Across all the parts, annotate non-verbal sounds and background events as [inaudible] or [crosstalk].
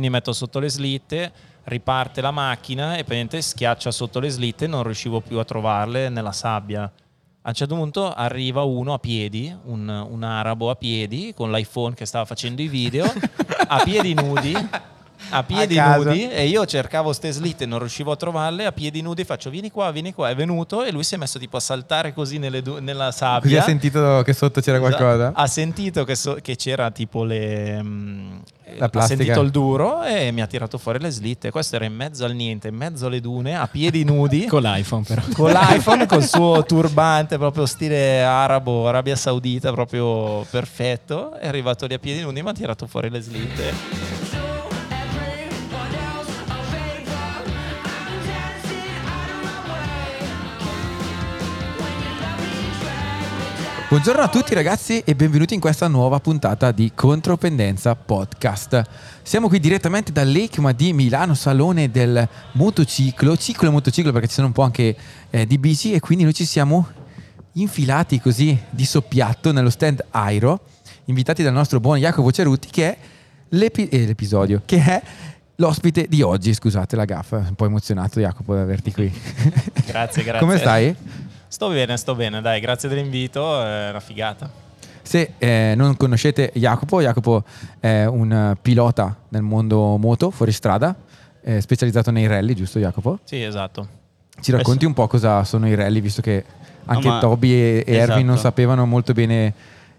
Quindi metto sotto le slitte, riparte la macchina e praticamente schiaccia sotto le slitte e non riuscivo più a trovarle nella sabbia. A un certo punto arriva uno a piedi, un, un arabo a piedi, con l'iPhone che stava facendo i video, a piedi nudi, a piedi A nudi, e io cercavo ste slitte e non riuscivo a trovarle, a piedi nudi faccio vieni qua, vieni qua, è venuto e lui si è messo tipo a saltare così du- nella sabbia. Così ha sentito che sotto c'era Esatto. qualcosa? Ha sentito che, so- che c'era tipo le. Mm, La ha plastica. sentito il duro e mi ha tirato fuori le slitte. Questo era in mezzo al niente, in mezzo alle dune, a piedi nudi. [laughs] Con l'iPhone però. con l'iPhone, col [laughs] suo turbante proprio stile arabo, Arabia Saudita, proprio perfetto. È arrivato lì a piedi nudi e mi ha tirato fuori le slitte. Buongiorno a tutti ragazzi e benvenuti in questa nuova puntata di Contropendenza Podcast. Siamo qui direttamente dall'ECMA di Milano, salone del motociclo, ciclo e motociclo perché ci sono un po' anche eh, di bici e quindi noi ci siamo infilati così di soppiatto nello stand Airo, invitati dal nostro buon Jacopo Cerutti che è l'epi- eh, l'episodio, che è l'ospite di oggi. Scusate la gaffa, un po' emozionato Jacopo di averti qui. Grazie, [laughs] grazie. Come stai? Sto bene, sto bene, dai, grazie dell'invito, è una figata. Se eh, non conoscete Jacopo, Jacopo è un pilota nel mondo moto fuori strada, eh, specializzato nei rally, giusto Jacopo? Sì, esatto. Ci racconti un po' cosa sono i rally, visto che anche No, ma- Toby e, e Erwin non esatto. sapevano molto bene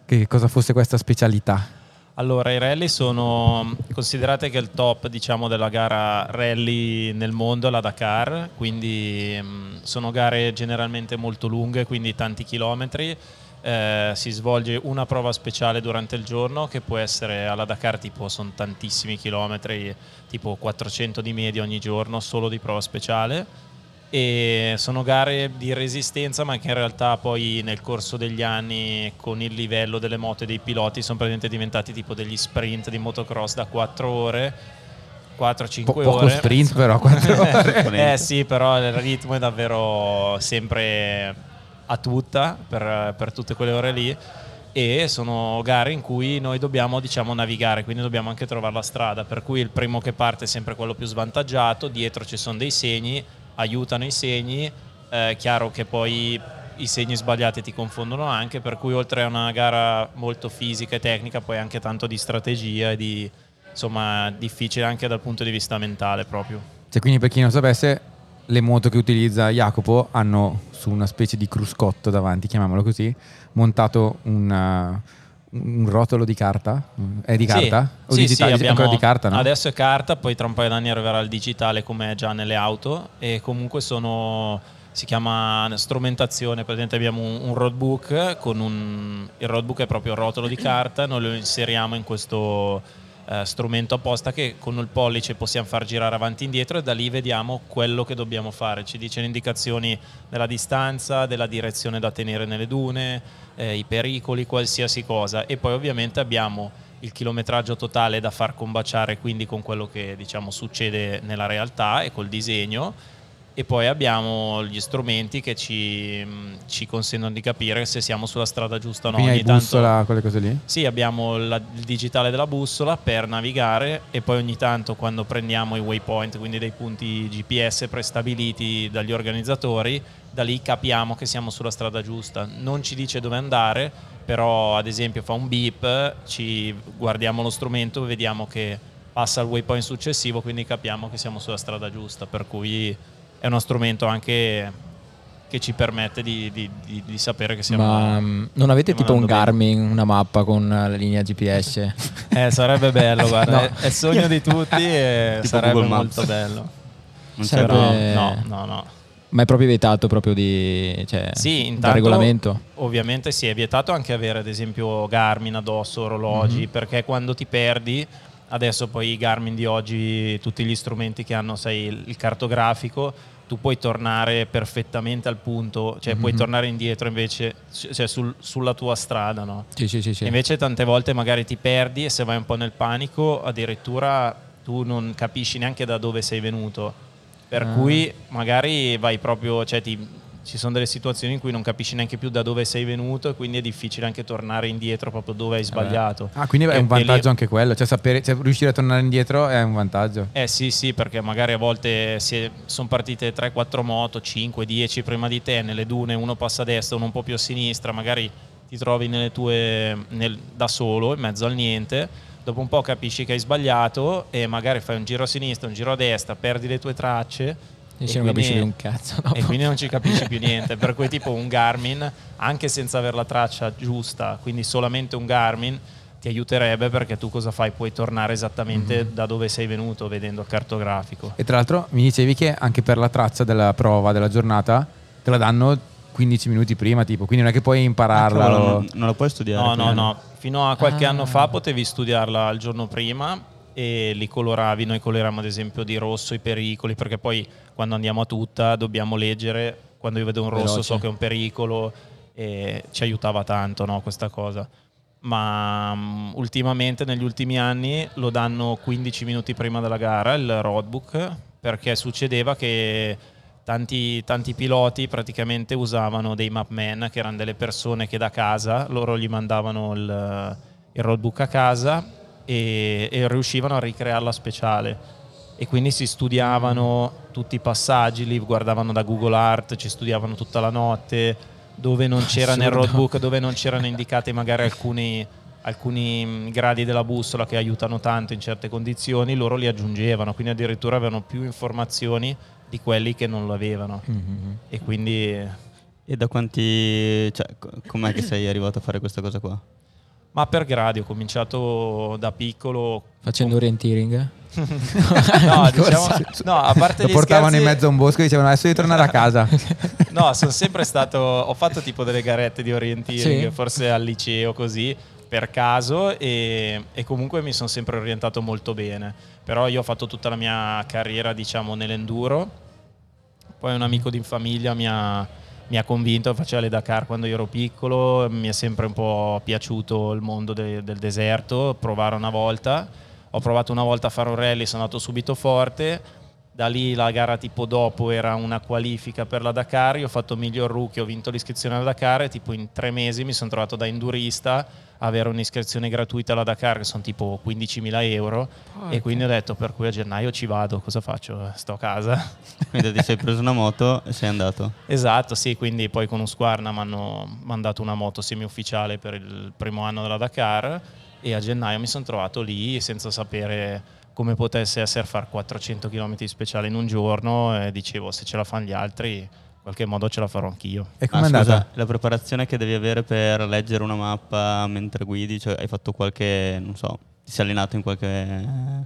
che cosa fosse questa specialità. Allora, i rally sono considerate che il top, diciamo, della gara rally nel mondo è la Dakar, quindi mh, sono gare generalmente molto lunghe, quindi tanti chilometri. Eh, si svolge una prova speciale durante il giorno che può essere alla Dakar tipo sono tantissimi chilometri, tipo 400 di media ogni giorno solo di prova speciale e sono gare di resistenza ma che in realtà poi nel corso degli anni con il livello delle moto e dei piloti sono praticamente diventati tipo degli sprint di motocross da 4 ore 4-5 Po- ore. poco sprint però, 4 [laughs] ore. eh sì però il ritmo è davvero sempre a tutta per, per tutte quelle ore lì. E sono gare in cui noi dobbiamo diciamo navigare quindi dobbiamo anche trovare la strada. Per cui il primo che parte è sempre quello più svantaggiato dietro ci sono dei segni aiutano i segni è chiaro che poi i segni sbagliati ti confondono anche per cui oltre a una gara molto fisica e tecnica poi anche tanto di strategia e di insomma difficile anche dal punto di vista mentale proprio. Cioè, quindi per chi non sapesse, le moto che utilizza Jacopo hanno su una specie di cruscotto davanti, chiamiamolo così, montato un, uh, un rotolo di carta. È di carta? O Sì, digitale? sì, abbiamo- ancora di carta, no? Adesso è carta, poi tra un paio d'anni arriverà il digitale come è già nelle auto e comunque sono si chiama strumentazione, praticamente abbiamo un, un roadbook con un il roadbook è proprio il rotolo di carta, noi lo inseriamo in questo eh, strumento apposta che con il pollice possiamo far girare avanti e indietro e da lì vediamo quello che dobbiamo fare, ci dice le indicazioni della distanza, della direzione da tenere nelle dune, eh, i pericoli, qualsiasi cosa. E poi ovviamente abbiamo il chilometraggio totale da far combaciare quindi con quello che diciamo succede nella realtà e col disegno e poi abbiamo gli strumenti che ci, mh, ci consentono di capire se siamo sulla strada giusta o no. Quindi Ogni tanto- bussola, quelle cose lì? sì, abbiamo la- il digitale della bussola per navigare e poi ogni tanto quando prendiamo i waypoint, quindi dei punti GPS prestabiliti dagli organizzatori, da lì capiamo che siamo sulla strada giusta. Non ci dice dove andare, però ad esempio fa un beep, ci guardiamo lo strumento e vediamo che passa al waypoint successivo, quindi capiamo che siamo sulla strada giusta, per cui è uno strumento anche che ci permette di, di- di- di sapere che siamo... Ma mm, non avete tipo un andando bene. Garmin, una mappa con la linea GPS? [laughs] Eh, sarebbe bello, [laughs] guarda, No. è, è il sogno di tutti e Tipo sarebbe molto bello. Non Sarebbe- c'era- No, no, no. Ma è proprio vietato proprio di... Cioè, Sì, intanto regolamento? ovviamente sì, è vietato anche avere ad esempio Garmin addosso, orologi, Mhm. perché quando ti perdi adesso poi i Garmin di oggi, tutti gli strumenti che hanno, sai, il cartografico, tu puoi tornare perfettamente al punto, cioè puoi Mhm. tornare indietro invece, cioè sul- sulla tua strada, no? Sì, sì, sì. sì. Invece tante volte magari ti perdi e se vai un po' nel panico addirittura tu non capisci neanche da dove sei venuto. Per Ah. cui magari vai proprio, cioè ti- ci sono delle situazioni in cui non capisci neanche più da dove sei venuto e quindi è difficile anche tornare indietro proprio dove hai sbagliato. Ah, quindi è E- un vantaggio lì- anche quello, cioè sapere, cioè riuscire a tornare indietro è un vantaggio. Eh sì, sì, perché magari a volte sono partite 3-4 moto, 5, 10 prima di te, nelle dune uno passa a destra, uno un po' più a sinistra, magari ti trovi nelle tue, nel- da solo, in mezzo al niente, dopo un po' capisci che hai sbagliato e magari fai un giro a sinistra, un giro a destra, perdi le tue tracce. E e quindi- capisci più un cazzo. dopo. E quindi non ci capisci più niente. Per cui tipo un Garmin, anche senza avere la traccia giusta, quindi solamente un Garmin, ti aiuterebbe perché tu cosa fai? Puoi tornare esattamente Mhm. da dove sei venuto vedendo il cartografico. E tra l'altro mi dicevi che anche per la traccia della prova della giornata te la danno 15 minuti prima, tipo, quindi non è che puoi impararla. Cavolo, o- non, non la puoi studiare. No, no, no. Fino a qualche Ah. anno fa potevi studiarla il giorno prima e li coloravi. Noi coloriamo ad esempio di rosso i pericoli perché poi quando andiamo a tutta dobbiamo leggere. Quando io vedo un rosso Veloce. so che è un pericolo e ci aiutava tanto no, questa cosa. Ma mm, ultimamente, negli ultimi anni, lo danno 15 minuti prima della gara il roadbook perché succedeva che tanti, tanti piloti praticamente usavano dei mapman che erano delle persone che da casa loro gli mandavano il, il roadbook a casa e, e riuscivano a ricrearla speciale e quindi si studiavano tutti i passaggi, li guardavano da Google Art, ci studiavano tutta la notte, dove non [laughs] c'era nel Assurdo. roadbook, dove non c'erano indicati magari alcuni, alcuni gradi della bussola che aiutano tanto in certe condizioni, loro li aggiungevano, quindi addirittura avevano più informazioni di quelli che non lo avevano. Mhm. E quindi E da quanti... Cioè, co- com'è che sei arrivato a fare questa cosa qua? Ma per gradi ho cominciato da piccolo. Facendo orienteering? [laughs] No, [laughs] diciamo, no, a parte Lo portavano in scherzi- mezzo a un bosco e dicevano adesso devi tornare a casa. [laughs] No, sono sempre stato. Ho fatto tipo delle garette di orienteering, Sì. forse al liceo così, per caso, e, e comunque mi sono sempre orientato molto bene. Però io ho fatto tutta la mia carriera, diciamo, nell'enduro. Poi un amico di famiglia mi ha, mi ha convinto, faceva le Dakar quando io ero piccolo, mi è sempre un po' piaciuto il mondo de- del deserto, provare una volta. Ho provato una volta a fare un rally, sono andato subito forte. Da lì la gara tipo dopo era una qualifica per la Dakar, io ho fatto miglior rookie, ho vinto l'iscrizione alla Dakar e tipo in tre mesi mi sono trovato da endurista a avere un'iscrizione gratuita alla Dakar che sono tipo 15.000 euro e quindi ho detto per cui a gennaio ci vado, cosa faccio? Sto a casa. [laughs] Quindi ti sei preso una moto e sei andato. Esatto, sì, quindi poi con Usquarna mi hanno mandato una moto semi-ufficiale per il primo anno della Dakar e a gennaio mi sono trovato lì senza sapere come potesse essere fare 400 km speciali in un giorno e dicevo se ce la fanno gli altri in qualche modo ce la farò anch'io. E Ah, com'è scusa, andata? la preparazione che devi avere per leggere una mappa mentre guidi, cioè hai fatto qualche, non so, ti sei allenato in qualche eh,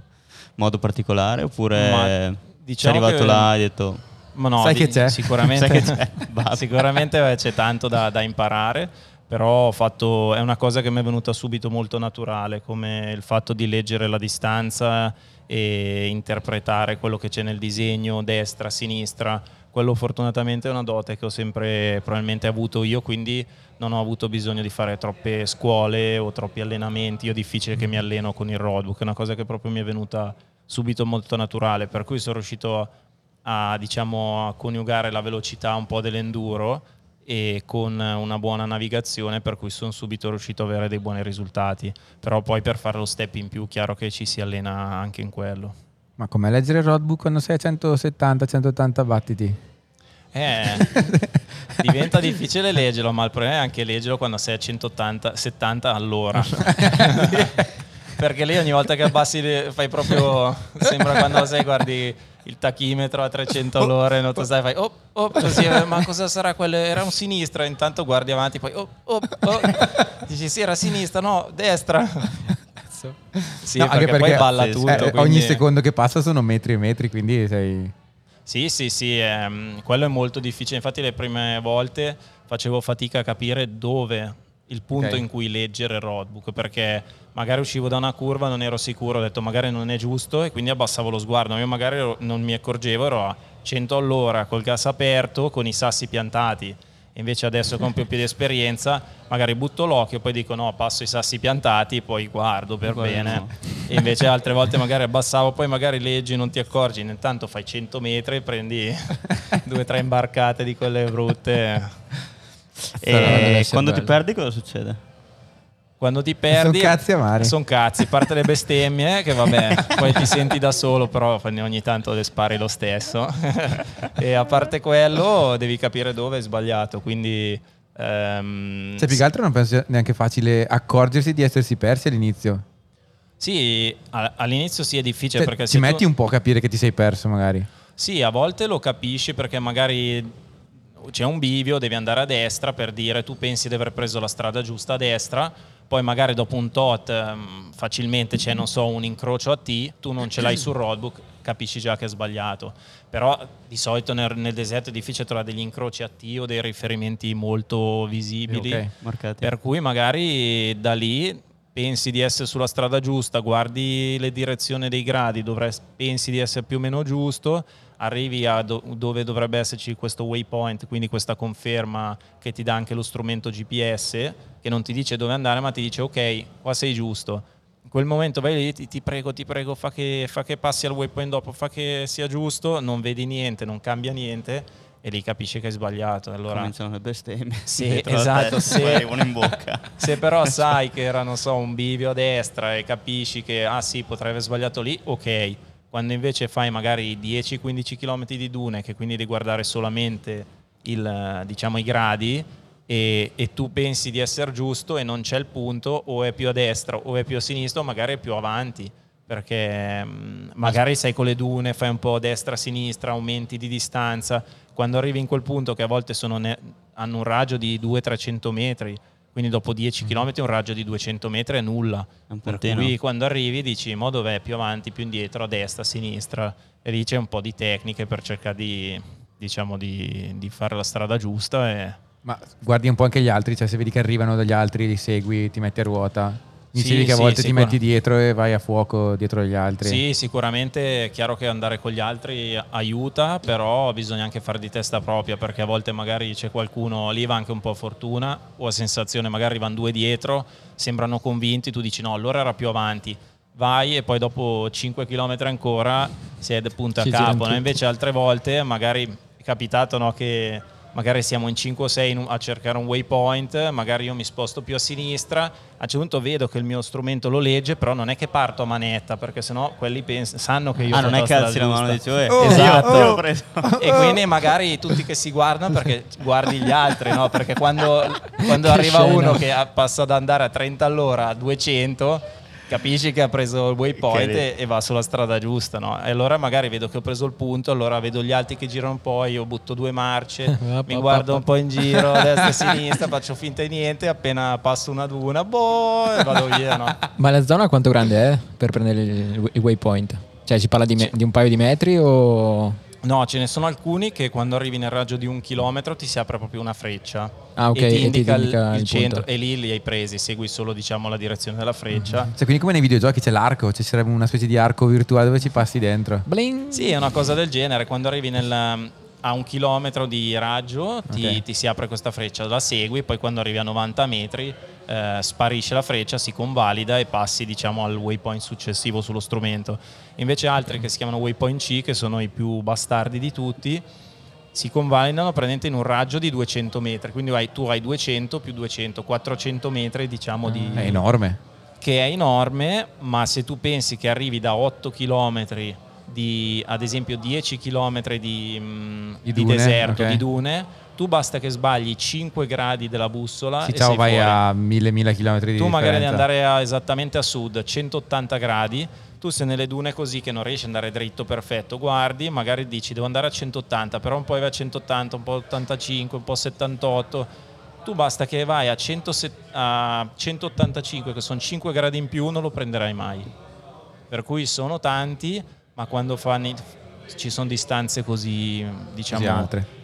modo particolare oppure Ma sei diciamo arrivato che- là e hai detto Ma no, Sai di- che c'è? [laughs] Sicuramente, che c'è? Sicuramente c'è tanto da, da imparare, però ho fatto, è una cosa che mi è venuta subito molto naturale, come il fatto di leggere la distanza e interpretare quello che c'è nel disegno, destra, sinistra. Quello fortunatamente è una dote che ho sempre probabilmente avuto io, quindi non ho avuto bisogno di fare troppe scuole o troppi allenamenti. Io è difficile che mi alleno con il roadbook, è una cosa che proprio mi è venuta subito molto naturale, per cui sono riuscito a, diciamo, a coniugare la velocità un po' dell'enduro e con una buona navigazione per cui sono subito riuscito ad avere dei buoni risultati. Però poi per fare lo step in più chiaro che ci si allena anche in quello. Ma come leggere il roadbook quando sei a 170-180 battiti? eh, [laughs] diventa difficile leggerlo ma il problema è anche leggerlo quando sei a 180 70 all'ora. [laughs] Perché lì ogni volta che abbassi fai proprio sembra quando sei guardi il tachimetro a 300 [laughs] [laughs] all'ora e non tu sai fai oh, oh, [laughs] così, eh, ma cosa sarà quello era un sinistra intanto guardi avanti poi oh, oh, oh. dici sì era sinistra no destra sì No, anche perché, poi perché- balla sì, tutto Eh, Ogni secondo che passa sono metri e metri, quindi sei... sì, sì, sì, ehm, quello è molto difficile. Infatti le prime volte facevo fatica a capire dove il punto Ok. in cui leggere il roadbook, perché magari uscivo da una curva, non ero sicuro, ho detto magari non è giusto e quindi abbassavo lo sguardo. Io magari non mi accorgevo, ero a 100 all'ora col gas aperto, con i sassi piantati. Invece adesso con più più di [laughs] esperienza, magari butto l'occhio, poi dico no, passo i sassi piantati, poi guardo per Guardi, bene. no. E invece [laughs] altre volte magari abbassavo, poi magari leggi, non ti accorgi, intanto fai 100 metri, prendi [laughs] due o tre imbarcate di quelle brutte. Deve E quando ti bello. perdi cosa succede? Quando ti perdi... Son cazzi amari. Sono cazzi, a parte le [laughs] bestemmie, che vabbè, poi ti senti da solo, però ogni tanto le spari lo stesso. [laughs] e a parte quello, devi capire dove hai sbagliato, quindi... ehm, Cioè, più che altro non penso sia neanche facile accorgersi di essersi persi all'inizio. Sì, all'inizio sì è difficile Cioè, perché ci se tu- metti un po' a capire che ti sei perso, magari. Sì, a volte lo capisci perché magari c'è un bivio, devi andare a destra per dire tu pensi di aver preso la strada giusta a destra, poi magari dopo un tot ehm, facilmente c'è, non so, un incrocio a T, tu non ce l'hai sul roadbook, capisci già che è sbagliato. Però di solito nel, nel deserto è difficile trovare degli incroci a T o dei riferimenti molto visibili. Ok. Marcati. Per cui magari da lì pensi di essere sulla strada giusta, guardi le direzioni dei gradi, dovresti- pensi di essere più o meno giusto, arrivi a do- dove dovrebbe esserci questo waypoint, quindi questa conferma che ti dà anche lo strumento GPS, che non ti dice dove andare, ma ti dice ok, qua sei giusto. In quel momento vai lì, ti, ti prego, ti prego, fa che, fa che passi al waypoint dopo, fa che sia giusto, non vedi niente, non cambia niente e lì capisci che hai sbagliato. Allora, Cominciano le bestemmie. Sì, esatto, bocca. [laughs] se però [laughs] sai che era, non so, un bivio a destra e capisci che, ah sì, potrei aver sbagliato lì, ok. Quando invece fai magari 10-15 km di dune, che quindi devi guardare solamente il, diciamo, i gradi, e, e tu pensi di essere giusto e non c'è il punto, o è più a destra o è più a sinistra, o magari è più avanti. Perché mm, magari sei con le dune, fai un po' destra-sinistra, aumenti di distanza. Quando arrivi in quel punto, che a volte ne- hanno un raggio di 200-300 metri, quindi dopo 10 km un raggio di 200 metri è nulla. Per cui quando arrivi dici, mo dov'è? Più avanti, più indietro, a destra, a sinistra. E lì c'è un po' di tecniche per cercare di, diciamo, di, di fare la strada giusta. E... Ma guardi un po' anche gli altri, cioè se vedi che arrivano dagli altri, li segui, ti metti a ruota. Mi Sì, dicevi che a sì, volte ti sicuro. metti dietro e vai a fuoco dietro agli altri. Sì, sicuramente è chiaro che andare con gli altri aiuta, però bisogna anche fare di testa propria perché a volte magari c'è qualcuno, lì va anche un po' a fortuna o a sensazione, magari arrivano due dietro, sembrano convinti, tu dici no, allora era più avanti. Vai e poi dopo 5 km ancora si è punta a capo. no? Invece altre volte magari è capitato no, che magari siamo in 5 o 6 a cercare un waypoint, magari io mi sposto più a sinistra, a un certo punto vedo che il mio strumento lo legge, però non è che parto a manetta, perché sennò quelli pens- sanno che io Ah, non è strada calzi la mano, giusta. dici, "Eh, Oh, esatto. ho preso. E quindi magari tutti che si guardano perché guardi gli altri, no? Perché quando, quando arriva scena. uno che passa ad andare a 30 all'ora a 200, capisci che ha preso il waypoint Che- e, e va sulla strada giusta, no? E allora magari vedo che ho preso il punto, allora vedo gli altri che girano un po', io butto due marce, [laughs] mi guardo un po' in giro, destra e sinistra, faccio finta di niente, appena passo una duna, boh, e vado via, no? [laughs] Ma la zona quanto grande è per prendere il, il waypoint? Cioè si parla di, me- di un paio di metri o... No, ce ne sono alcuni che quando arrivi nel raggio di un chilometro ti si apre proprio una freccia Ah, ok, e ti e ti indica, il- indica il, il centro punto. e lì li hai presi, segui solo diciamo la direzione della freccia. Cioè, quindi come nei videogiochi c'è l'arco, ci sarebbe una specie di arco virtuale dove ci passi dentro. Bling! Sì, è una cosa del genere, quando arrivi nel- a un chilometro di raggio ti, Ok. ti si apre questa freccia, la segui, poi quando arrivi a 90 metri eh, sparisce la freccia, si convalida e passi diciamo al waypoint successivo sullo strumento. Invece altri che si chiamano waypoint C, che sono i più bastardi di tutti, si convalidano praticamente in un raggio di 200 metri, quindi hai- tu hai 200 più 200, 400 metri diciamo di, È enorme. che è enorme, ma se tu pensi che arrivi da 8 km di, ad esempio 10 km di, mm, Di di dune, deserto, ok. di dune, tu basta che sbagli 5 gradi della bussola Sì, e ciao, sei vai fuori. a mille, mille chilometri di Tu magari devi differenza. andare a- esattamente a sud, 180 gradi, tu sei nelle dune così che non riesci ad andare dritto perfetto, guardi, magari dici devo andare a 180, però un po' vai a 180, un po' 85, un po' 78, tu basta che vai a, 100 a 185 che sono 5 gradi in più non lo prenderai mai. Per cui sono tanti, ma quando fanno, ci sono distanze così, diciamo,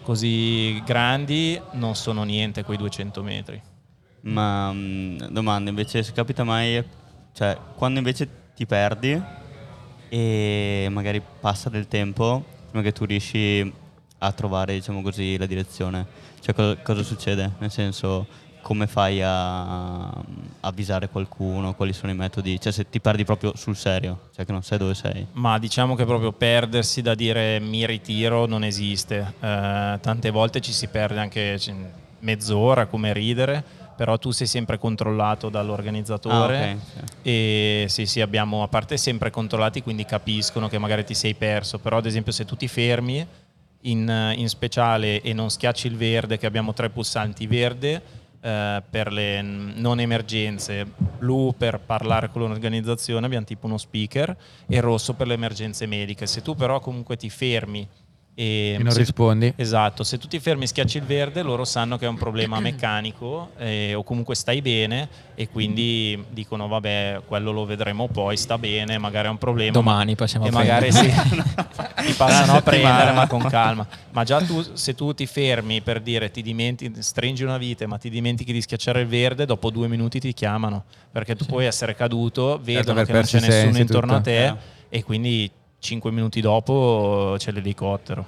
Così grandi non sono niente quei 200 metri. Ma mh, domanda invece, se capita mai, cioè quando invece ti perdi e magari passa del tempo prima che tu riesci a trovare, diciamo così, la direzione, cioè co- cosa succede? Nel senso, come fai a a avvisare qualcuno, quali sono i metodi, cioè se ti perdi proprio sul serio, cioè che non sai dove sei. Ma diciamo che proprio perdersi da dire mi ritiro non esiste. Eh, tante volte ci si perde anche c- mezz'ora come ridere, però tu sei sempre controllato dall'organizzatore Ah, ok, sì. e sì sì abbiamo a parte sempre controllati quindi capiscono che magari ti sei perso, però ad esempio se tu ti fermi in, in speciale e non schiacci il verde che abbiamo tre pulsanti verde eh, per le non emergenze, blu per parlare con l'organizzazione, abbiamo tipo uno speaker, e rosso per le emergenze mediche. Se tu però comunque ti fermi e, E non se- rispondi. Esatto, se tu ti fermi e schiacci il verde loro sanno che è un problema [clears throat] meccanico eh, o comunque stai bene e quindi dicono vabbè quello lo vedremo poi, sta bene, magari è un problema. Domani passiamo e a magari prendere. sì, [laughs] ti passano a prendere ma con calma. Ma già tu, se tu ti fermi per dire ti dimentichi, stringi una vite ma ti dimentichi di schiacciare il verde, dopo due minuti ti chiamano perché tu puoi essere caduto, vedono aver che non c'è nessuno e intorno a tutto. te Eh. e quindi cinque minuti dopo c'è l'elicottero.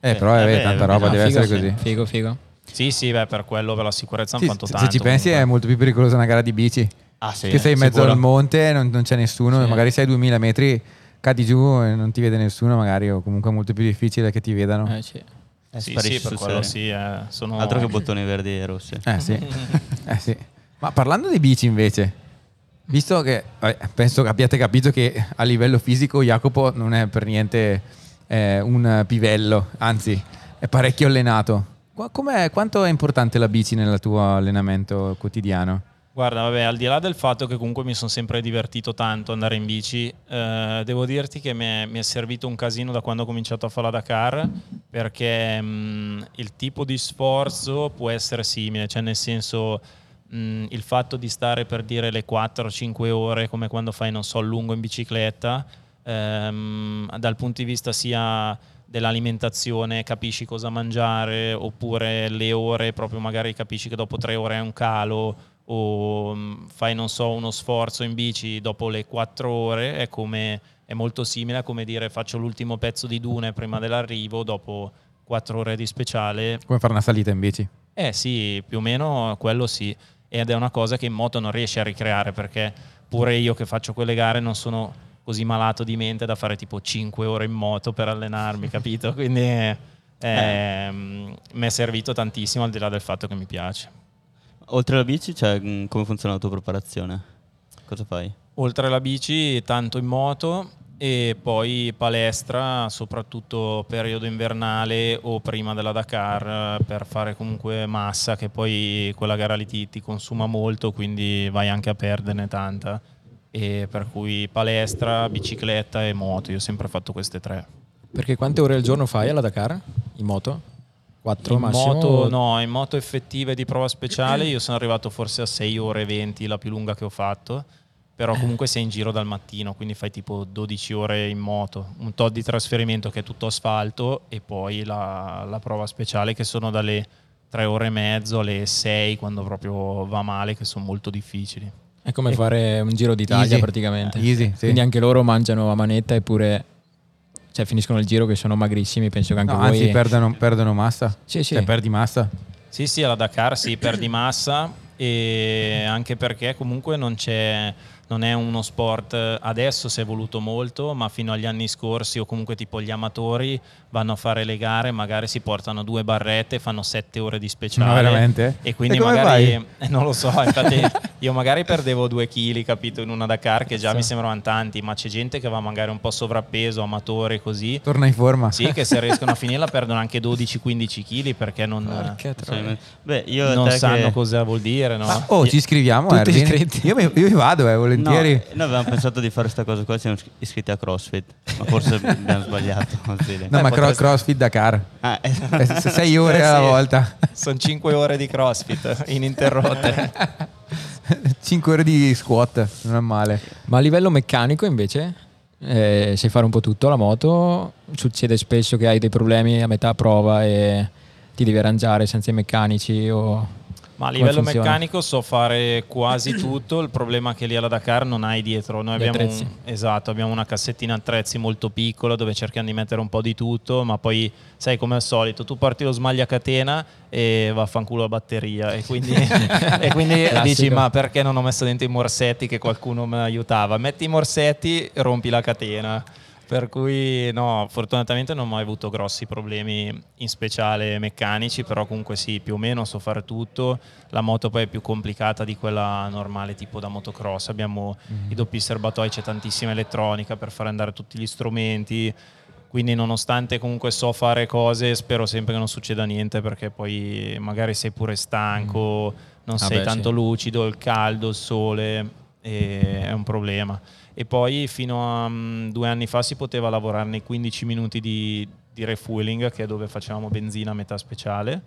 Eh, però Eh, eh, beh, tanta roba, Ah, deve figo, essere sì. così. Figo, figo. Sì, sì, beh, per quello per la sicurezza Sì, hanno fatto se tanto. ci pensi comunque. è molto più pericolosa una gara di bici. Ah sì, che sei in mezzo sicuro. al monte, non, non c'è nessuno, Sì. magari sei a 2000 metri, cadi giù e non ti vede nessuno, magari, o comunque è molto più difficile che ti vedano. Eh, sì. Eh, Sì, sì, per quello sì. eh, sono... Altro che bottoni verdi e rossi. Eh sì. [laughs] Eh, sì. Ma parlando di bici invece, visto che vabbè, penso che abbiate capito che a livello fisico Jacopo non è per niente eh, un pivello, anzi è parecchio allenato. Com'è- quanto è importante la bici nel tuo allenamento quotidiano? Guarda, vabbè, al di là del fatto che comunque mi sono sempre divertito tanto andare in bici, eh, devo dirti che mi è, mi è servito un casino da quando ho cominciato a fare la Dakar, perché mh, il tipo di sforzo può essere simile, cioè nel senso mh, il fatto di stare per dire le 4-5 ore come quando fai, non so, lungo in bicicletta, ehm, dal punto di vista sia dell'alimentazione capisci cosa mangiare oppure le ore proprio magari capisci che dopo tre ore è un calo o mh, fai non so uno sforzo in bici dopo le quattro ore è come è molto simile a come dire faccio l'ultimo pezzo di dune prima dell'arrivo dopo quattro ore di speciale Come fare una salita in bici? eh sì, più o meno quello sì. Ed è una cosa che in moto non riesci a ricreare perché pure io che faccio quelle gare non sono così malato di mente da fare tipo 5 ore in moto per allenarmi, capito? [laughs] Quindi eh, ehm, mi è servito tantissimo al di là del fatto che mi piace. Oltre alla bici, cioè, mh, come funziona la tua preparazione? Cosa fai? Oltre alla bici, tanto in moto e poi palestra, soprattutto periodo invernale o prima della Dakar per fare comunque massa, che poi quella gara lì ti, ti consuma molto, quindi vai anche a perderne tanta. E per cui palestra, bicicletta e moto, io ho sempre fatto queste tre. Perché quante ore al giorno fai alla Dakar? In moto? 4 in massimo? moto, no, in moto effettive di prova speciale io sono arrivato forse a 6 ore e 20, la più lunga che ho fatto, però comunque sei in giro dal mattino, quindi fai tipo 12 ore in moto, un tot di trasferimento che è tutto asfalto e poi la, la prova speciale che sono dalle 3 ore e mezzo alle 6 quando proprio va male, che sono molto difficili. È come fare un giro d'Italia Easy. praticamente. Easy, sì. Quindi anche loro mangiano a manetta eppure cioè, finiscono il giro che sono magrissimi, penso che anche No, voi... anzi, perdono, perdono massa. Sì, sì. Cioè, perdi massa. Sì, sì, alla Dakar sì, perdi massa e anche perché comunque non c'è non è uno sport adesso si è evoluto molto, ma fino agli anni scorsi o comunque tipo gli amatori vanno a fare le gare, magari si portano due barrette, fanno sette ore di speciale. Ma veramente? E quindi E come magari eh, [laughs] non lo so, infatti [laughs] io magari perdevo due chili, capito, in una Dakar che già mi sembravano tanti, ma c'è gente che va magari un po' sovrappeso, amatori così. Torna in forma. Sì, che se riescono a [laughs] finirla perdono anche 12-15 kg perché non, troia. Beh, io non sanno che- cosa vuol dire, no? Ma, oh, ci iscriviamo, Tutti Erwin. Io mi, io mi vado, eh, No, volentieri. noi avevamo pensato di fare questa cosa qua, siamo iscritti a CrossFit, ma forse [laughs] abbiamo sbagliato. No, Eh, ma potresti- crossfit Dakar. Ah, eh, Eh, se- sei ore Eh, alla sì. volta. Sono 5 ore di crossfit ininterrotte. [laughs] 5 ore di squat, non è male. Ma a livello meccanico invece, eh, sai fare un po' tutto la moto, succede spesso che hai dei problemi a metà prova e ti devi arrangiare senza i meccanici o... Ma a livello meccanico so fare quasi tutto, il problema è che lì alla Dakar non hai dietro, noi abbiamo, un- esatto, abbiamo una cassettina attrezzi molto piccola dove cerchiamo di mettere un po' di tutto, ma poi sai come al solito, tu porti lo smaglia a catena e vaffanculo la batteria. E quindi, [laughs] e quindi dici ma perché non ho messo dentro i morsetti che qualcuno mi aiutava? Metti i morsetti, rompi la catena. Per cui no, fortunatamente non ho mai avuto grossi problemi in speciale meccanici, però comunque sì, più o meno so fare tutto. La moto poi è più complicata di quella normale tipo da motocross. Abbiamo i doppi serbatoi, c'è tantissima elettronica per fare andare tutti gli strumenti. Quindi nonostante comunque so fare cose, spero sempre che non succeda niente perché poi magari sei pure stanco, non Ah sei beh, tanto sì. lucido, il caldo, il sole, è un problema. E poi fino a mm, due anni fa si poteva lavorare nei 15 minuti di, di refueling, che è dove facevamo benzina a metà speciale,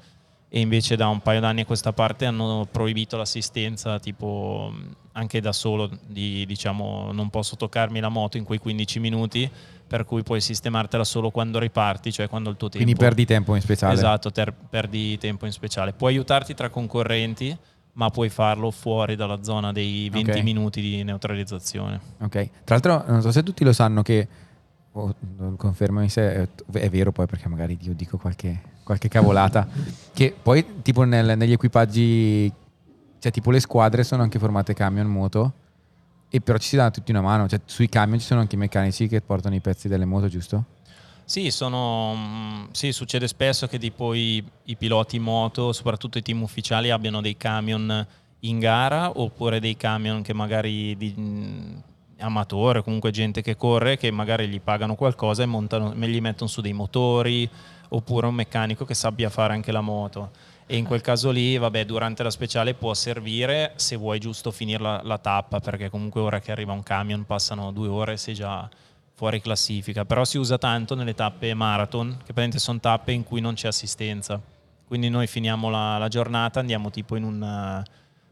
e invece da un paio d'anni a questa parte hanno proibito l'assistenza, tipo mm, anche da solo, di, diciamo non posso toccarmi la moto in quei 15 minuti, per cui puoi sistemartela solo quando riparti, cioè quando il tuo tempo... Quindi perdi tempo in speciale. Esatto, ter- perdi tempo in speciale. Puoi aiutarti tra concorrenti, ma puoi farlo fuori dalla zona dei 20 Ok. minuti di neutralizzazione. Ok. Tra l'altro, non so se tutti lo sanno che, oh, confermami se è, è vero poi perché magari io dico qualche, qualche cavolata, [laughs] che poi tipo nel- negli equipaggi, cioè tipo le squadre sono anche formate camion, moto, e però ci si dà tutti una mano, cioè sui camion ci sono anche i meccanici che portano i pezzi delle moto, giusto? Sì, sono, mm, sì, succede spesso che tipo i, i piloti moto, soprattutto i team ufficiali, abbiano dei camion in gara oppure dei camion che magari di mm, amatore, comunque gente che corre, che magari gli pagano qualcosa e montano, gli mettono su dei motori oppure un meccanico che sappia fare anche la moto. E in quel caso lì, vabbè, durante la speciale può servire se vuoi giusto finire la, la tappa, perché comunque ora che arriva un camion passano due ore e sei già fuori classifica, però si usa tanto nelle tappe marathon, che praticamente sono tappe in cui non c'è assistenza. Quindi noi finiamo la, la giornata, andiamo tipo in un,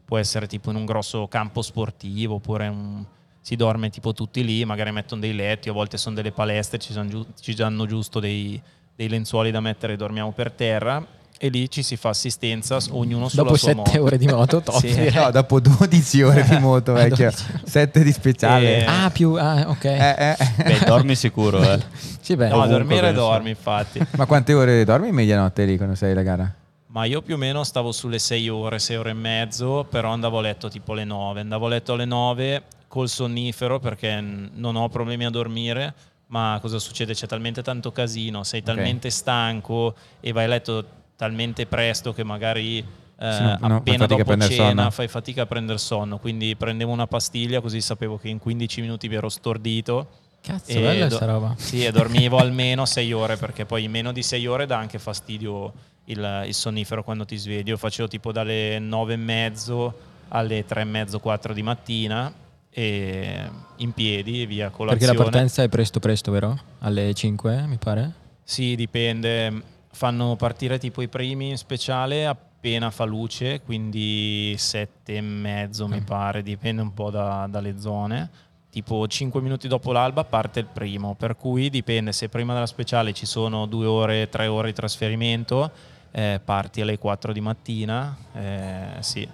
può essere tipo in un grosso campo sportivo, oppure un- si dorme tipo tutti lì, magari mettono dei letti, a volte sono delle palestre, ci, son giu- ci danno giusto dei, dei lenzuoli da mettere e dormiamo per terra. E lì ci si fa assistenza, ognuno sulla Dopo sua 7 moto. ore di moto, top. [laughs] Sì. No, dopo 12 ore di moto, [laughs] vecchio. 12 7 di speciale. Eh, Ah, più... Ah, ok. Eh, eh. Beh, [laughs] dormi sicuro, eh. Sì, beh. No, ovunque dormire penso. dormi infatti. Ma quante ore dormi in medianotte lì quando sei alla gara? Ma io più o meno stavo sulle 6 ore, 6 ore e mezzo, però andavo a letto tipo alle 9. Andavo a letto alle 9 col sonnifero perché non ho problemi a dormire, ma cosa succede? C'è talmente tanto casino, sei talmente stanco e vai a letto talmente presto che magari eh, Sì, no, appena dopo cena sonno. fai fatica a prendere sonno. Quindi prendevo una pastiglia così sapevo che in 15 minuti mi ero stordito. Cazzo, E bella do- sta roba. [laughs] Sì, e dormivo [laughs] almeno 6 ore perché poi meno di 6 ore dà anche fastidio il, il sonnifero quando ti svegli. Io facevo tipo dalle 9 e mezzo alle 3 e mezzo, 4 di mattina e in piedi e via Perché colazione. la partenza è presto presto, vero? Alle 5, mi pare. Sì, dipende. Fanno partire tipo i primi in speciale appena fa luce, quindi 7 e mezzo mi pare, dipende un po' da- dalle zone. Tipo 5 minuti dopo l'alba parte il primo, per cui dipende se prima della speciale ci sono 2 ore, 3 ore di trasferimento, eh, parti alle 4 di mattina, eh, sì.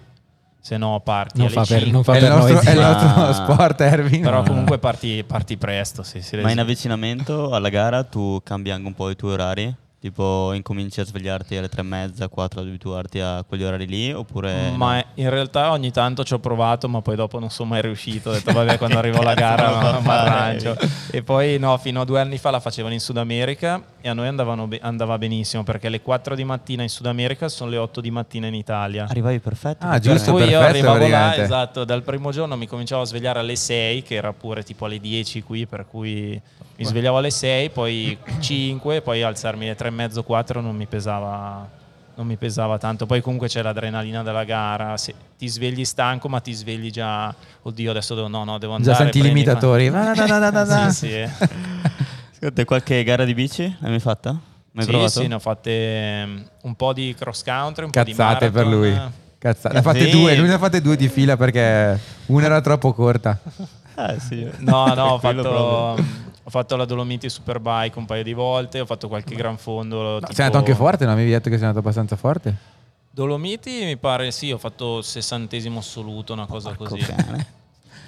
Se no parti Non alle fa per- 5. non fa È il per nostro, noi. è il nostro sport, Erwin. Però comunque parti, parti presto, sì, sì, Ma in avvicinamento alla gara tu cambi anche un po' i tuoi orari? Tipo incominci a svegliarti alle tre e mezza, quattro, ad abituarti a quegli orari lì? Oppure no? Ma in realtà ogni tanto ci ho provato, ma poi dopo non sono mai riuscito. Ho detto, vabbè, quando arrivo alla [laughs] gara [laughs] mi arrangio. E poi, no, fino a due anni fa la facevano in Sud America e a noi andavano be- andava benissimo perché le 4 di mattina in Sud America sono le 8 di mattina in Italia. Arrivavi perfetto. Ah, giusto, per cui io perfetto, arrivavo là, esatto, dal primo giorno mi cominciavo a svegliare alle 6, che era pure tipo alle 10 qui, per cui mi svegliavo alle 6, poi 5, poi alzarmi alle 3 e mezzo, 4 non mi pesava non mi pesava tanto. Poi comunque c'è l'adrenalina della gara, se ti svegli stanco, ma ti svegli già oddio, adesso devo no, no, devo andare. Già senti i limitatori. Da, da, da, da, da, da. Sì, sì. [laughs] Te qualche gara di bici l'hai mai fatta? Mai sì, provato? sì, ne ho fatte um, un po' di cross country, un po' di Cazzate per marathon. lui. Cazzate. Ne ha fatte Sì. due, lui ne ha fatte due di fila perché una era troppo corta. Eh, sì. No, no, [laughs] ho fatto, ho fatto la Dolomiti Superbike un paio di volte, ho fatto qualche gran fondo. No, tipo- sei andato anche forte, no? Mi avevi detto che sei andato abbastanza forte. Dolomiti mi pare sì, ho fatto sessantesimo assoluto, una cosa Porco così. cane.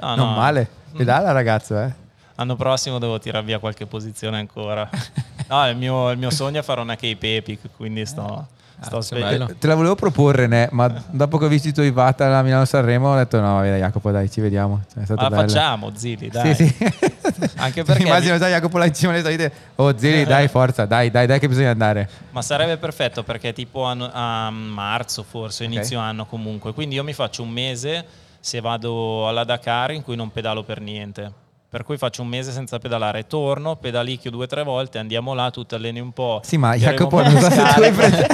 No, non no, male. Pedala ragazzo, eh. L'anno prossimo devo tirare via qualche posizione ancora. [laughs] No, il mio, il mio sogno è fare una Cape Epic, quindi sto, sto Cazzo, aspettando. bello. Te la volevo proporre, ne, ma dopo che ho visto i tuoi Vata alla Milano-Sanremo ho detto no, vabbè, Jacopo, dai, ci vediamo. Cioè, è stato Ma bello. facciamo, Zili, dai. Sì, sì. [laughs] Anche perché- [laughs] Immagino già Jacopo là in cima alle salite. Oh, Zili, dai, forza, dai, dai, dai, che bisogna andare. Ma sarebbe perfetto perché tipo a, a marzo forse, inizio anno comunque. Quindi io mi faccio un mese se vado alla Dakar in cui non pedalo per niente. Per cui faccio un mese senza pedalare, torno, pedalicchio due o tre volte, andiamo là, tu ti alleni un po'. Sì, ma Jacopo, un po' [laughs] non so se tu hai scarico. preso-